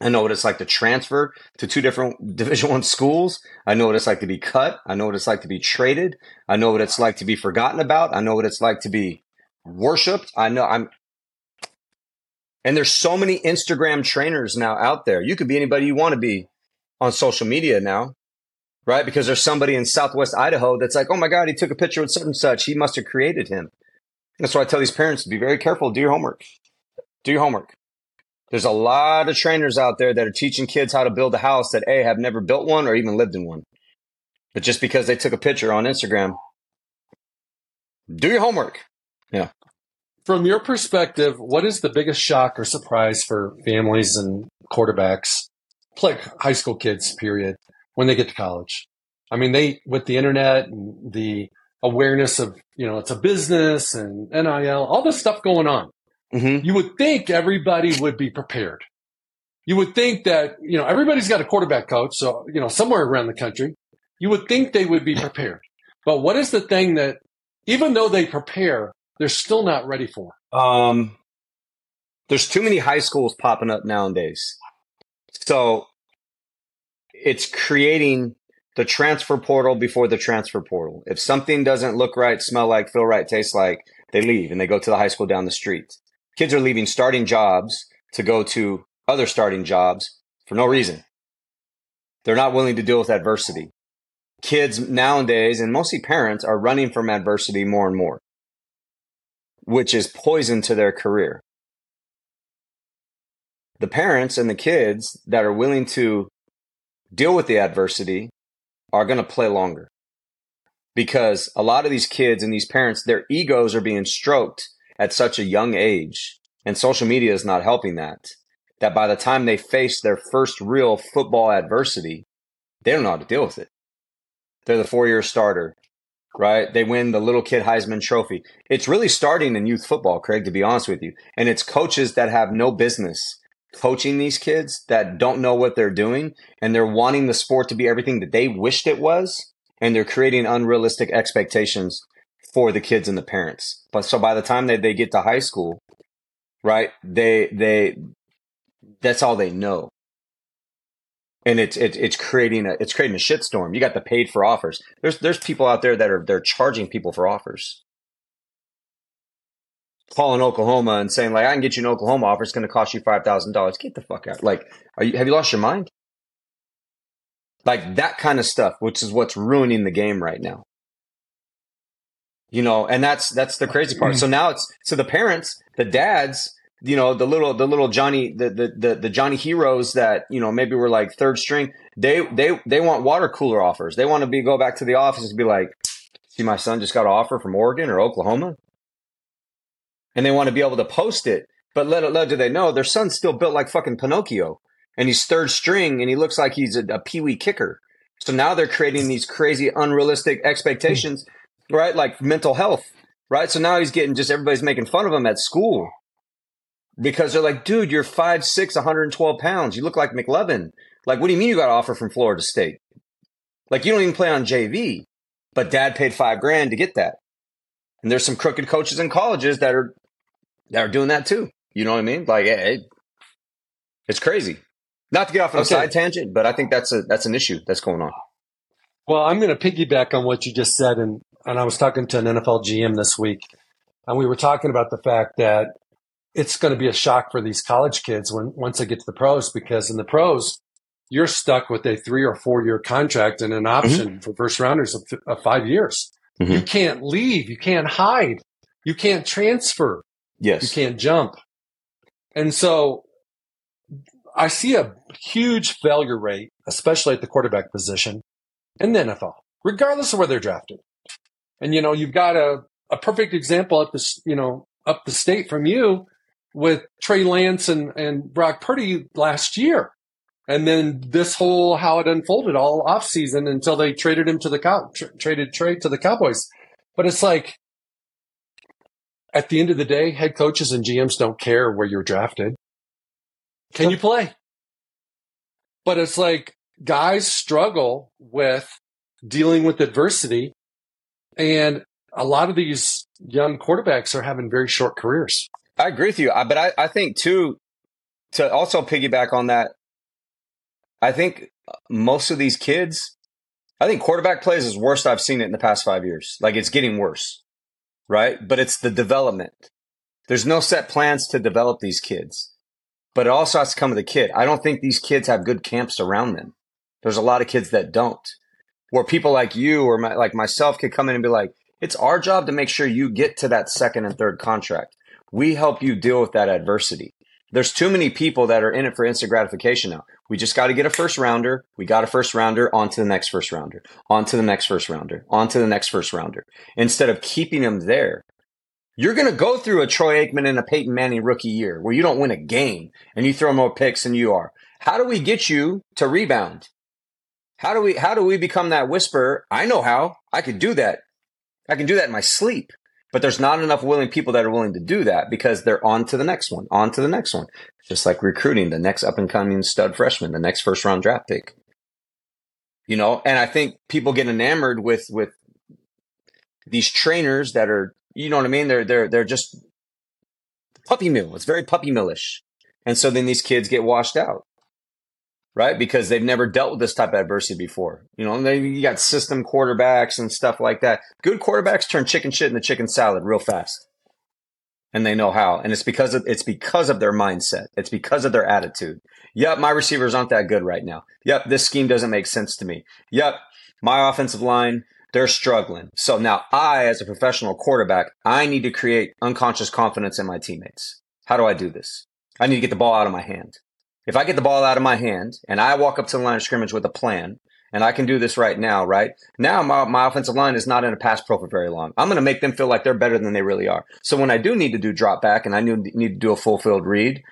B: I know what it's like to transfer to two different Division One schools. I know what it's like to be cut. I know what it's like to be traded. I know what it's like to be forgotten about. I know what it's like to be worshipped. I know I'm. And there's so many Instagram trainers now out there. You could be anybody you want to be on social media now, right? Because there's somebody in Southwest Idaho that's like, oh my God, he took a picture with such and such. He must have created him. That's why I tell these parents to be very careful. Do your homework. Do your homework. There's a lot of trainers out there that are teaching kids how to build a house that A, have never built one or even lived in one. But just because they took a picture on Instagram, do your homework. Yeah.
A: From your perspective, what is the biggest shock or surprise for families and quarterbacks, like high school kids, period, when they get to college? I mean, they, with the internet and the awareness of, you know, it's a business and NIL, all this stuff going on. Mm-hmm. You would think everybody would be prepared. You would think that, you know, everybody's got a quarterback coach. So, you know, somewhere around the country, you would think they would be prepared. But what is the thing that, even though they prepare, they're still not ready for?
B: Um, there's too many high schools popping up nowadays. So it's creating the transfer portal before the transfer portal. If something doesn't look right, smell like, feel right, taste like, they leave and they go to the high school down the street. Kids are leaving starting jobs to go to other starting jobs for no reason. They're not willing to deal with adversity. Kids nowadays, and mostly parents, are running from adversity more and more, which is poison to their career. The parents and the kids that are willing to deal with the adversity are going to play longer because a lot of these kids and these parents, their egos are being stroked at such a young age, and social media is not helping that, that by the time they face their first real football adversity, they don't know how to deal with it. They're the four year starter, right? They win the little kid Heisman trophy. It's really starting in youth football, Craig, to be honest with you. And it's coaches that have no business coaching these kids that don't know what they're doing and they're wanting the sport to be everything that they wished it was. And they're creating unrealistic expectations for the kids and the parents. But so by the time that they get to high school, right, they they that's all they know. And it's it, it's creating a it's creating a shitstorm. You got the paid for offers. There's there's people out there that are they're charging people for offers. Calling Oklahoma and saying like I can get you an Oklahoma offer. It's going to cost you five thousand dollars. Get the fuck out. Like, are you have you lost your mind? Like that kind of stuff, which is what's ruining the game right now you know, and that's that's the crazy part. So now it's so the parents, the dads, you know, the little the little Johnny the the the, the Johnny heroes that you know maybe were like third string. They they they want water cooler offers. They want to be go back to the office and be like, see, my son just got an offer from Oregon or Oklahoma, and they want to be able to post it. But little, little do they know, their son's still built like fucking Pinocchio, and he's third string, and he looks like he's a, a pee wee kicker. So now they're creating these crazy, unrealistic expectations right? Like mental health, right? So now he's getting just everybody's making fun of him at school because they're like, dude, you're 5'6, 112 pounds. You look like McLovin. Like, what do you mean you got an offer from Florida State? Like, you don't even play on JV, but dad paid five grand to get that. And there's some crooked coaches in colleges that are that are doing that too. You know what I mean? Like, hey, it's crazy. Not to get off on okay. a side tangent, but I think that's a that's an issue that's going on.
A: Well, I'm going to piggyback on what you just said, and and I was talking to an NFL GM this week, and we were talking about the fact that it's going to be a shock for these college kids when once they get to the pros, because in the pros, you're stuck with a three or four year contract and an mm-hmm. option mm-hmm. for first rounders of, of five years. Mm-hmm. You can't leave, you can't hide, you can't transfer,
B: yes,
A: you can't jump, and so I see a huge failure rate, especially at the quarterback position in the NFL, regardless of where they're drafted. And, you know, you've got a, a perfect example at this, you know, up the state from you with Trey Lance and, and Brock Purdy last year. And then this whole, how it unfolded all off season until they traded him to the cow, tra- traded Trey to the Cowboys. But it's like, at the end of the day, head coaches and GMs don't care where you're drafted. Can you play? But it's like guys struggle with dealing with adversity and a lot of these young quarterbacks are having very short careers.
B: I agree with you. But I, I think, too, to also piggyback on that, I think most of these kids, I think quarterback plays is worst I've seen it in the past five years. Like it's getting worse, right? But it's the development. There's no set plans to develop these kids. but it also has to come with the kid. I don't think these kids have good camps around them. There's a lot of kids that don't, where people like you or my, like myself could come in and be like, it's our job to make sure you get to that second and third contract. We help you deal with that adversity. There's too many people that are in it for instant gratification now. We just got to get a first rounder. We got a first rounder, on to the next first rounder, on to the next first rounder, on to the next first rounder. Instead of keeping them there, you're going to go through a Troy Aikman and a Peyton Manning rookie year where you don't win a game and you throw more picks than you are. How do we get you to rebound? How do we how do we become that whisperer? I know how. I could do that. I can do that in my sleep. But there's not enough willing people that are willing to do that because they're on to the next one, on to the next one. Just like recruiting the next up and coming stud freshman, the next first round draft pick. You know, and I think people get enamored with with these trainers that are, you know what I mean? They're they're they're just puppy mill. It's very puppy millish. And so then these kids get washed out right? Because they've never dealt with this type of adversity before. You know, they, you got system quarterbacks and stuff like that. Good quarterbacks turn chicken shit into chicken salad real fast. And they know how. And it's because of it's because of their mindset. It's because of their attitude. Yep, my receivers aren't that good right now. Yep, this scheme doesn't make sense to me. Yep, my offensive line, they're struggling. So now I, as a professional quarterback, I need to create unconscious confidence in my teammates. How do I do this? I need to get the ball out of my hand. If I get the ball out of my hand and I walk up to the line of scrimmage with a plan, and I can do this right now, right? Now my, my offensive line is not in a pass pro for very long. I'm going to make them feel like they're better than they really are. So when I do need to do drop back and I need to do a full field read,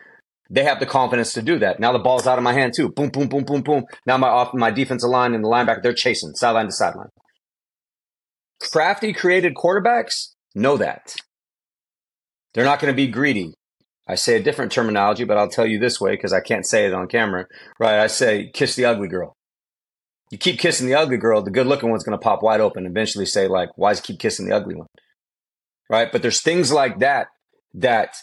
B: they have the confidence to do that. Now the ball's out of my hand too. Boom, boom, boom, boom, boom. Now my off, my defensive line and the linebacker, they're chasing sideline to sideline. Crafty created quarterbacks know that. They're not going to be greedy. I say a different terminology, but I'll tell you this way because I can't say it on camera, right? I say kiss the ugly girl. You keep kissing the ugly girl, the good looking one's going to pop wide open and eventually say, like, why is keep kissing the ugly one? Right. But there's things like that that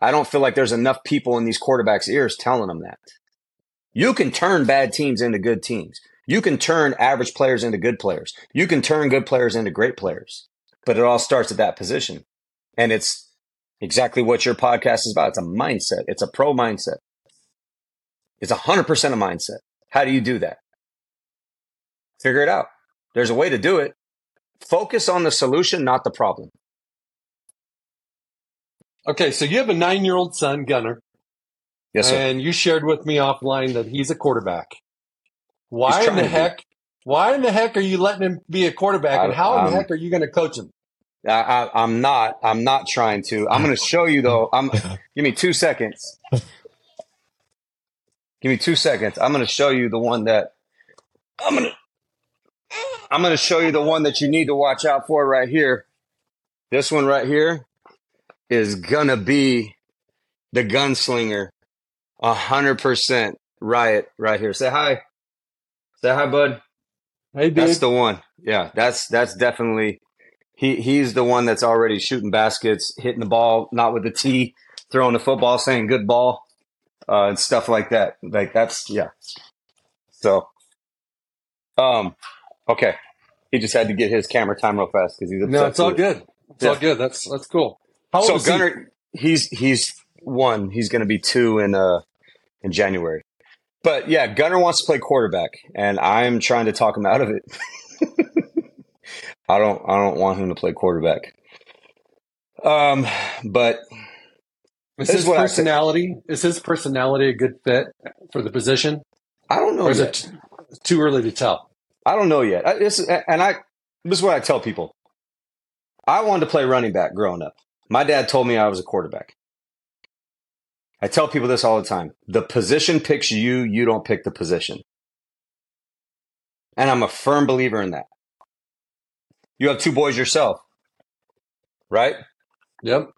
B: I don't feel like there's enough people in these quarterbacks' ears telling them that. You can turn bad teams into good teams. You can turn average players into good players. You can turn good players into great players. But it all starts at that position. And it's exactly what your podcast is about. It's a mindset. It's a pro mindset. It's a hundred percent a mindset. How do you do that? Figure it out. There's a way to do it. Focus on the solution, not the problem.
A: Okay, so you have a nine year old son, Gunner.
B: Yes, sir.
A: And you shared with me offline that he's a quarterback. Why in the heck? Why in the heck are you letting him be a quarterback? I, and how in the um heck are you going to coach him?
B: I, am not. I'm not trying to. I'm going to show you though. I'm. give me two seconds. Give me two seconds. I'm going to show you the one that I'm going to. I'm going to show you the one that you need to watch out for right here. This one right here is gonna be the gunslinger, a hundred percent riot right here. Say hi. Say hi, bud.
A: Hey, dude.
B: That's the one. Yeah, that's that's definitely he he's the one that's already shooting baskets, hitting the ball, not with the tee, throwing the football, saying good ball, uh, and stuff like that. Like that's yeah. So, um, okay, he just had to get his camera time real fast because he's upset
A: no, it's all good. It's yeah. all good. That's that's cool.
B: How so Gunner, he? he's he's one. He's going to be two in uh in January. But yeah, Gunner wants to play quarterback, and I'm trying to talk him out of it. I don't I don't want him to play quarterback. Um, but
A: is his personality is his personality a good fit for the position?
B: I don't know.
A: Or is yet. it too early to tell?
B: I don't know yet. This, and I this is what I tell people. I wanted to play running back growing up. My dad told me I was a quarterback. I tell people this all the time. The position picks you, you don't pick the position. And I'm a firm believer in that. You have two boys yourself, right?
A: Yep.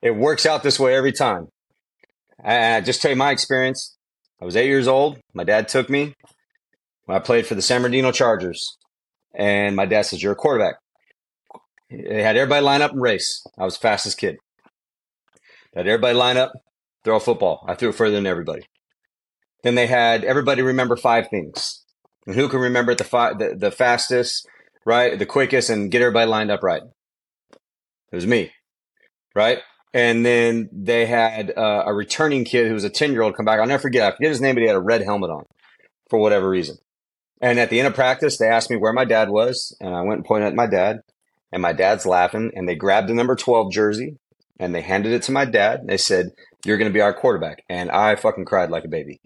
B: It works out this way every time. And just tell you my experience. I was eight years old. My dad took me when I played for the San Bernardino Chargers. And my dad says, You're a quarterback. They had everybody line up and race. I was the fastest kid. They had everybody line up, throw a football. I threw it further than everybody. Then they had everybody remember five things. And who can remember the, fi- the, the fastest, right? The quickest and get everybody lined up right. It was me, right? And then they had uh, a returning kid who was a 10 year old come back. I'll never forget. I forget his name, but he had a red helmet on for whatever reason. And at the end of practice, they asked me where my dad was. And I went and pointed at my dad. And my dad's laughing. And they grabbed the number 12 jersey and they handed it to my dad. They said, You're going to be our quarterback. And I fucking cried like a baby.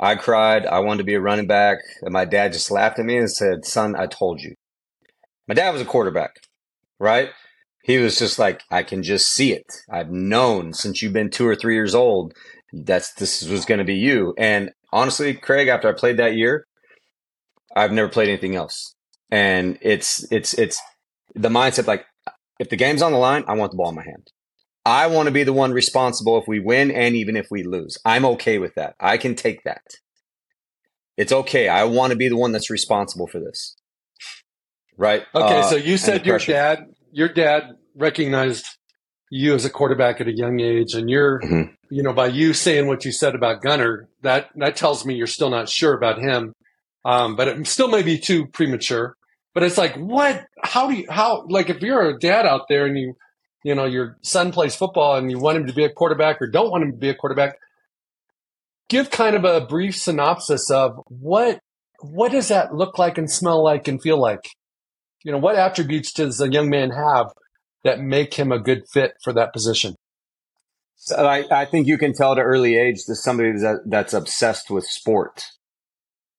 B: I cried. I wanted to be a running back. And my dad just laughed at me and said, Son, I told you. My dad was a quarterback, right? He was just like, I can just see it. I've known since you've been two or three years old that's this was going to be you. And honestly, Craig, after I played that year, I've never played anything else. And it's it's it's the mindset like if the game's on the line, I want the ball in my hand. I want to be the one responsible if we win and even if we lose. I'm okay with that. I can take that. It's okay. I want to be the one that's responsible for this. Right?
A: Okay, uh, so you said your dad your dad recognized you as a quarterback at a young age and you're mm-hmm. you know by you saying what you said about Gunner, that that tells me you're still not sure about him. Um, but it still may be too premature. But it's like, what? How do you? How? Like, if you're a dad out there and you, you know, your son plays football and you want him to be a quarterback or don't want him to be a quarterback, give kind of a brief synopsis of what what does that look like and smell like and feel like? You know, what attributes does a young man have that make him a good fit for that position?
B: So I, I think you can tell at an early age that somebody that, that's obsessed with sport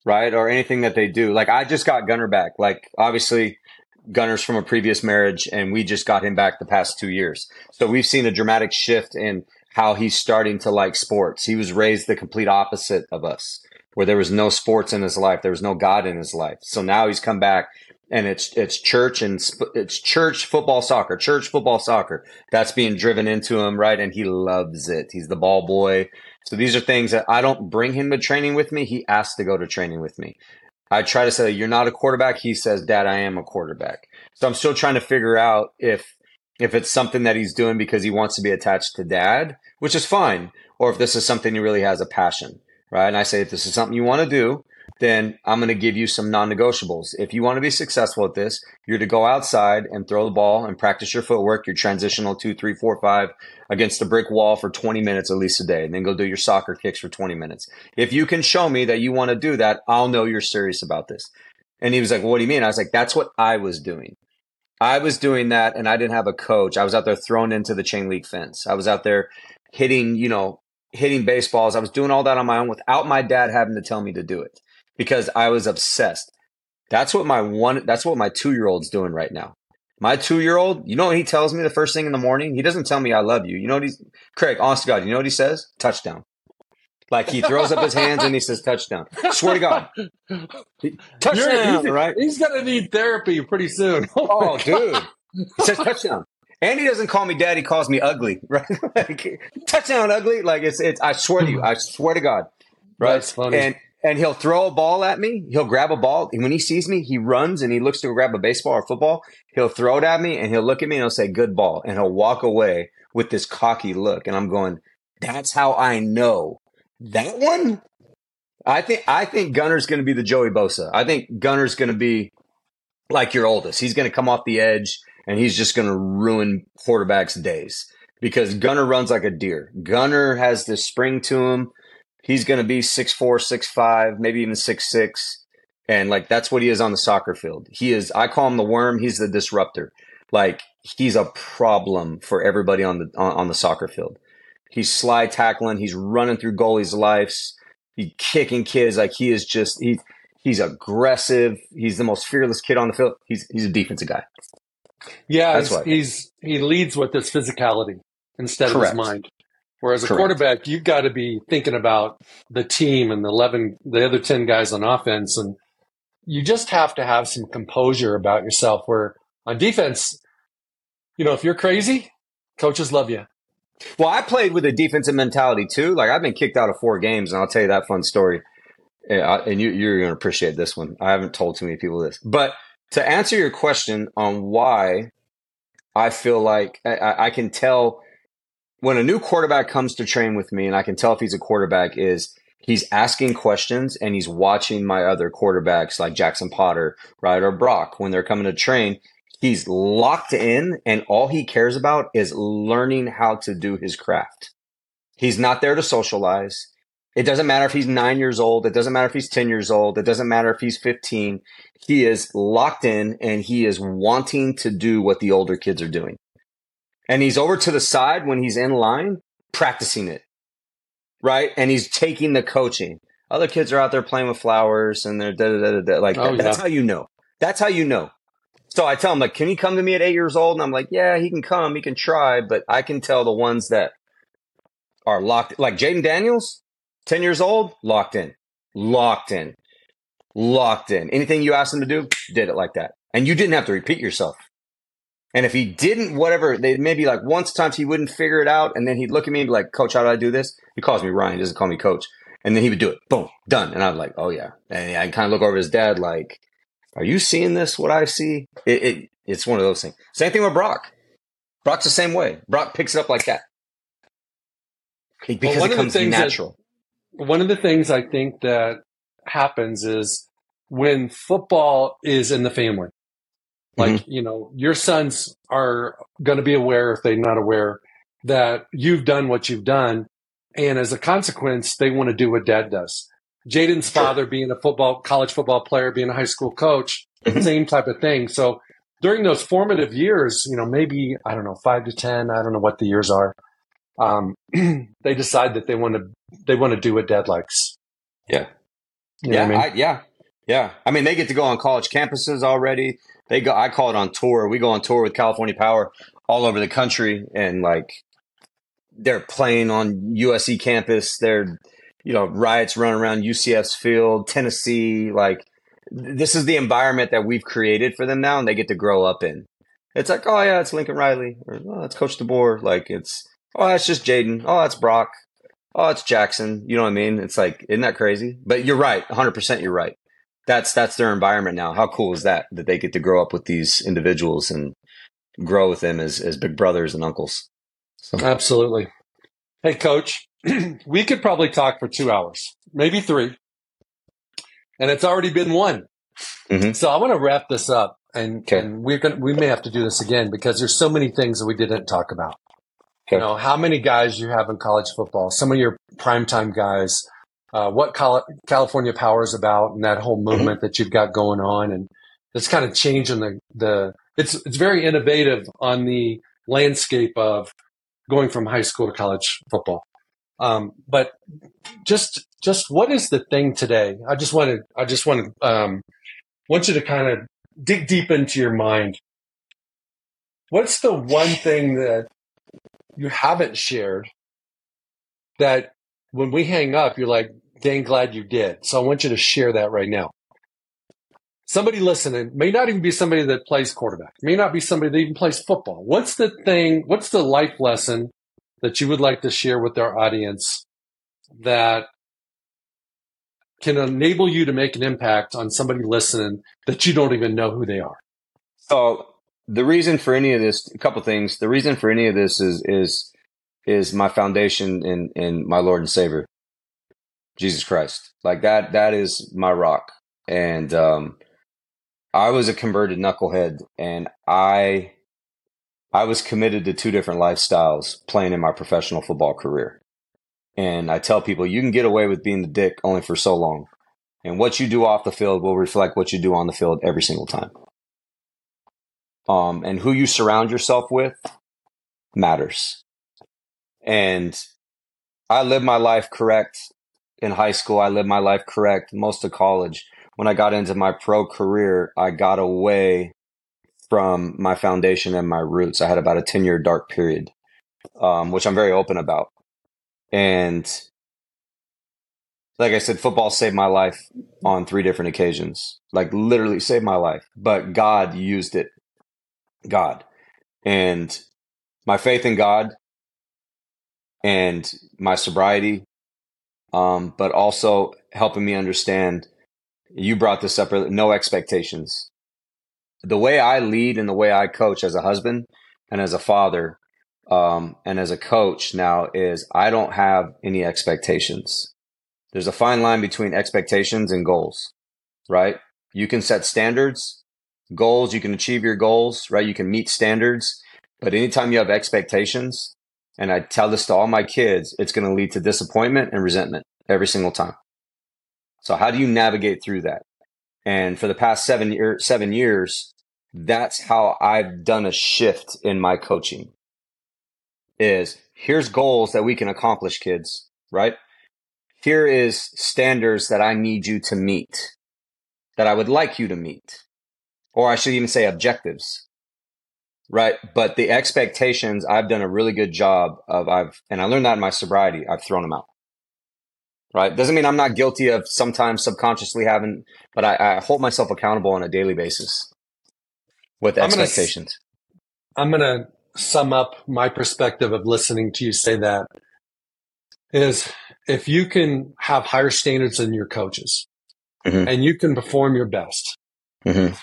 B: right? Or anything that they do. Like I just got Gunner back. Like obviously Gunner's from a previous marriage and we just got him back the past two years. So we've seen a dramatic shift in how he's starting to like sports. He was raised the complete opposite of us, where there was no sports in his life. There was no God in his life. So now he's come back and it's, it's church and sp- it's church football, soccer, church football, soccer. That's being driven into him, right? And he loves it. He's the ball boy. So these are things that I don't bring him to training with me. He asks to go to training with me. I try to say, you're not a quarterback. He says, dad, I am a quarterback. So I'm still trying to figure out if, if it's something that he's doing because he wants to be attached to dad, which is fine, or if this is something he really has a passion, right? And I say, if this is something you want to do, then I'm going to give you some non negotiables. If you want to be successful at this, you're to go outside and throw the ball and practice your footwork, your transitional two, three, four, five against a brick wall for 20 minutes at least a day, and then go do your soccer kicks for 20 minutes. If you can show me that you want to do that, I'll know you're serious about this. And he was like, well, What do you mean? I was like, That's what I was doing. I was doing that and I didn't have a coach. I was out there thrown into the chain link fence. I was out there hitting, you know, hitting baseballs. I was doing all that on my own without my dad having to tell me to do it because I was obsessed. That's what my one, that's what my two year old's doing right now. My two year old, you know what he tells me the first thing in the morning? He doesn't tell me I love you. You know what he's, Craig, honest to God, you know what he says? Touchdown. Like he throws up his hands and he says touchdown. Swear to God.
A: touchdown, he's, right? He's going to need therapy pretty soon.
B: oh, oh dude. He says touchdown. And he doesn't call me dad, he calls me ugly, right? like, touchdown ugly. Like it's, it's, I swear to you, I swear to God. Right.
A: That's funny.
B: And, and he'll throw a ball at me. He'll grab a ball. And when he sees me, he runs and he looks to grab a baseball or football. He'll throw it at me and he'll look at me and he'll say, good ball. And he'll walk away with this cocky look. And I'm going, that's how I know that one. I think, I think Gunner's going to be the Joey Bosa. I think Gunner's going to be like your oldest. He's going to come off the edge and he's just going to ruin quarterbacks' days because Gunner runs like a deer. Gunner has this spring to him he's going to be six four, six five, maybe even six six, and like that's what he is on the soccer field. He is. I call him the worm. He's the disruptor. Like he's a problem for everybody on the on, on the soccer field. He's sly tackling. He's running through goalies' lives. He's kicking kids. Like he is just he he's aggressive. He's the most fearless kid on the field. He's he's a defensive guy.
A: Yeah, That's he's, he's he leads with his physicality instead Correct. of his mind. Whereas Correct. a quarterback, you've got to be thinking about the team and the 11, the other 10 guys on offense. And you just have to have some composure about yourself where on defense, you know, if you're crazy, coaches love you.
B: Well, I played with a defensive mentality too. Like I've been kicked out of four games and I'll tell you that fun story. And you, you're going to appreciate this one. I haven't told too many people this, but to answer your question on why I feel like I, I can tell when a new quarterback comes to train with me, and I can tell if he's a quarterback, is he's asking questions and he's watching my other quarterbacks like Jackson Potter, right, or Brock when they're coming to train. He's locked in and all he cares about is learning how to do his craft. He's not there to socialize. It doesn't matter if he's nine years old. It doesn't matter if he's 10 years old. It doesn't matter if he's 15. He is locked in and he is wanting to do what the older kids are doing. And he's over to the side when he's in line practicing it. Right. And he's taking the coaching. Other kids are out there playing with flowers and they're da da da da. da. Like oh, that, that's how you know. That's how you know. So I tell him like, can he come to me at eight years old? And I'm like, yeah, he can come. He can try, but I can tell the ones that are locked, like Jaden Daniels, 10 years old, locked in, locked in, locked in. Anything you asked him to do, did it like that. And you didn't have to repeat yourself. And if he didn't, whatever, they maybe like once times he wouldn't figure it out. And then he'd look at me and be like, coach, how do I do this? He calls me Ryan. He doesn't call me coach. And then he would do it. Boom, done. And I was like, oh yeah. And I kind of look over at his dad like, are you seeing this? What I see? It, it, it's one of those things. Same thing with Brock. Brock's the same way. Brock picks it up like that. Because well, it comes natural.
A: That, one of the things I think that happens is when football is in the family. Like, mm-hmm. you know, your sons are going to be aware if they're not aware that you've done what you've done. And as a consequence, they want to do what dad does. Jaden's sure. father being a football, college football player, being a high school coach, mm-hmm. same type of thing. So during those formative years, you know, maybe, I don't know, five to 10, I don't know what the years are. Um, they decide that they want to, they want to do what dad likes.
B: Yeah. You yeah. I mean? I, yeah. Yeah. I mean, they get to go on college campuses already. They go, I call it on tour. We go on tour with California Power all over the country and like they're playing on USC campus. They're, you know, riots run around UCF's field, Tennessee. Like, this is the environment that we've created for them now, and they get to grow up in. It's like, oh yeah, it's Lincoln Riley, or oh, it's Coach DeBoer. Like, it's oh, that's just Jaden. Oh, that's Brock. Oh, it's Jackson. You know what I mean? It's like, isn't that crazy? But you're right, 100. percent You're right. That's that's their environment now. How cool is that? That they get to grow up with these individuals and grow with them as as big brothers and uncles.
A: So. Absolutely. Hey, Coach, we could probably talk for two hours, maybe three, and it's already been one. Mm-hmm. So I want to wrap this up, and, okay. and we're going we may have to do this again because there's so many things that we didn't talk about. Okay. You know, how many guys you have in college football, some of your primetime guys, uh, what California Power is about, and that whole mm-hmm. movement that you've got going on, and it's kind of changing the the. It's it's very innovative on the landscape of going from high school to college football. Um, but just just what is the thing today? I just want to I just want to um, want you to kind of dig deep into your mind. What's the one thing that you haven't shared that when we hang up, you're like, dang glad you did. So I want you to share that right now. Somebody listening may not even be somebody that plays quarterback, may not be somebody that even plays football. What's the thing, what's the life lesson that you would like to share with our audience that can enable you to make an impact on somebody listening that you don't even know who they are?
B: So the reason for any of this, a couple things. The reason for any of this is is is my foundation in in my Lord and Savior, Jesus Christ. Like that that is my rock. And um I was a converted knucklehead and I I was committed to two different lifestyles playing in my professional football career. And I tell people you can get away with being the dick only for so long. And what you do off the field will reflect what you do on the field every single time. Um, and who you surround yourself with matters. And I lived my life correct in high school. I lived my life correct most of college. When I got into my pro career, I got away from my foundation and my roots. I had about a 10 year dark period, um, which I'm very open about. And like I said, football saved my life on three different occasions, like literally saved my life, but God used it. God. And my faith in God and my sobriety, um, but also helping me understand. You brought this up, no expectations the way I lead and the way I coach as a husband and as a father um, and as a coach now is I don't have any expectations. There's a fine line between expectations and goals, right? You can set standards goals, you can achieve your goals, right? You can meet standards. But anytime you have expectations, and I tell this to all my kids, it's going to lead to disappointment and resentment every single time. So how do you navigate through that? And for the past seven year, seven years, that's how I've done a shift in my coaching is here's goals that we can accomplish kids, right? Here is standards that I need you to meet that I would like you to meet, or I should even say objectives, right? But the expectations, I've done a really good job of, I've, and I learned that in my sobriety, I've thrown them out right? Doesn't mean I'm not guilty of sometimes subconsciously having, but I, I hold myself accountable on a daily basis with expectations.
A: I'm going to sum up my perspective of listening to you say that is if you can have higher standards than your coaches mm-hmm. and you can perform your best, mm-hmm.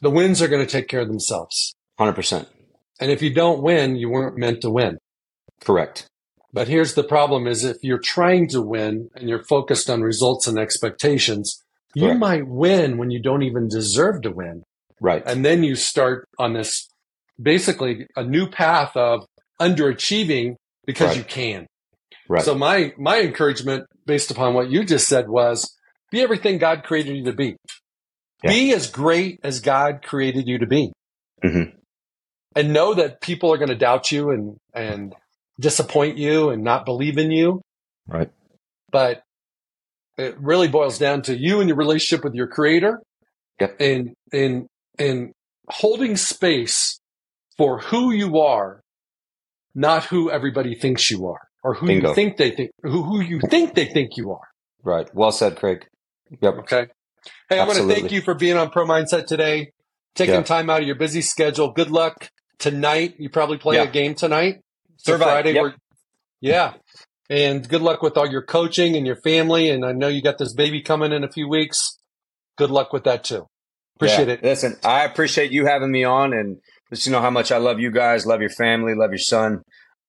A: the wins are going to take care of themselves.
B: 100%.
A: And if you don't win, you weren't meant to win.
B: Correct.
A: But here's the problem is if you're trying to win and you're focused on results and expectations, you might win when you don't even deserve to win.
B: Right.
A: And then you start on this basically a new path of underachieving because right. you can. Right. So my my encouragement based upon what you just said was be everything God created you to be. Yeah. Be as great as God created you to be. Mm-hmm. And know that people are going to doubt you and and disappoint you and not believe in you.
B: Right.
A: But it really boils down to you and your relationship with your creator
B: yep.
A: and, and, and holding space for who you are, not who everybody thinks you are or who Bingo. you think they think, who, who you think they think you are.
B: Right. Well said, Craig. Yep.
A: Okay. Hey, I want to thank you for being on Pro Mindset today, taking yep. time out of your busy schedule. Good luck tonight. You probably play a game tonight. Survive. Friday. Yep. yeah. And good luck with all your coaching and your family. And I know you got this baby coming in a few weeks. Good luck with that too. Appreciate yeah. it.
B: Listen, I appreciate you having me on and just you know how much I love you guys, love your family, love your son.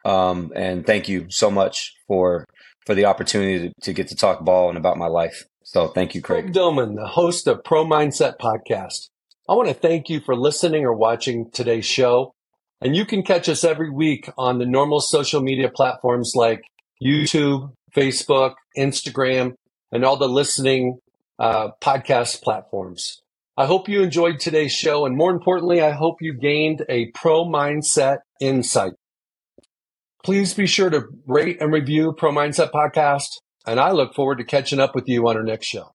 B: Um, and thank you so much for for the opportunity to, to, get to talk ball and about my life. So thank you, Craig.
A: Craig Domann, the host of Pro Mindset Podcast. I want to thank you for listening or watching today's show. And you can catch us every week on the normal social media platforms like YouTube, Facebook, Instagram, and all the listening uh, podcast platforms. I hope you enjoyed today's show. And more importantly, I hope you gained a pro mindset insight. Please be sure to rate and review Pro Mindset Podcast. And I look forward to catching up with you on our next show.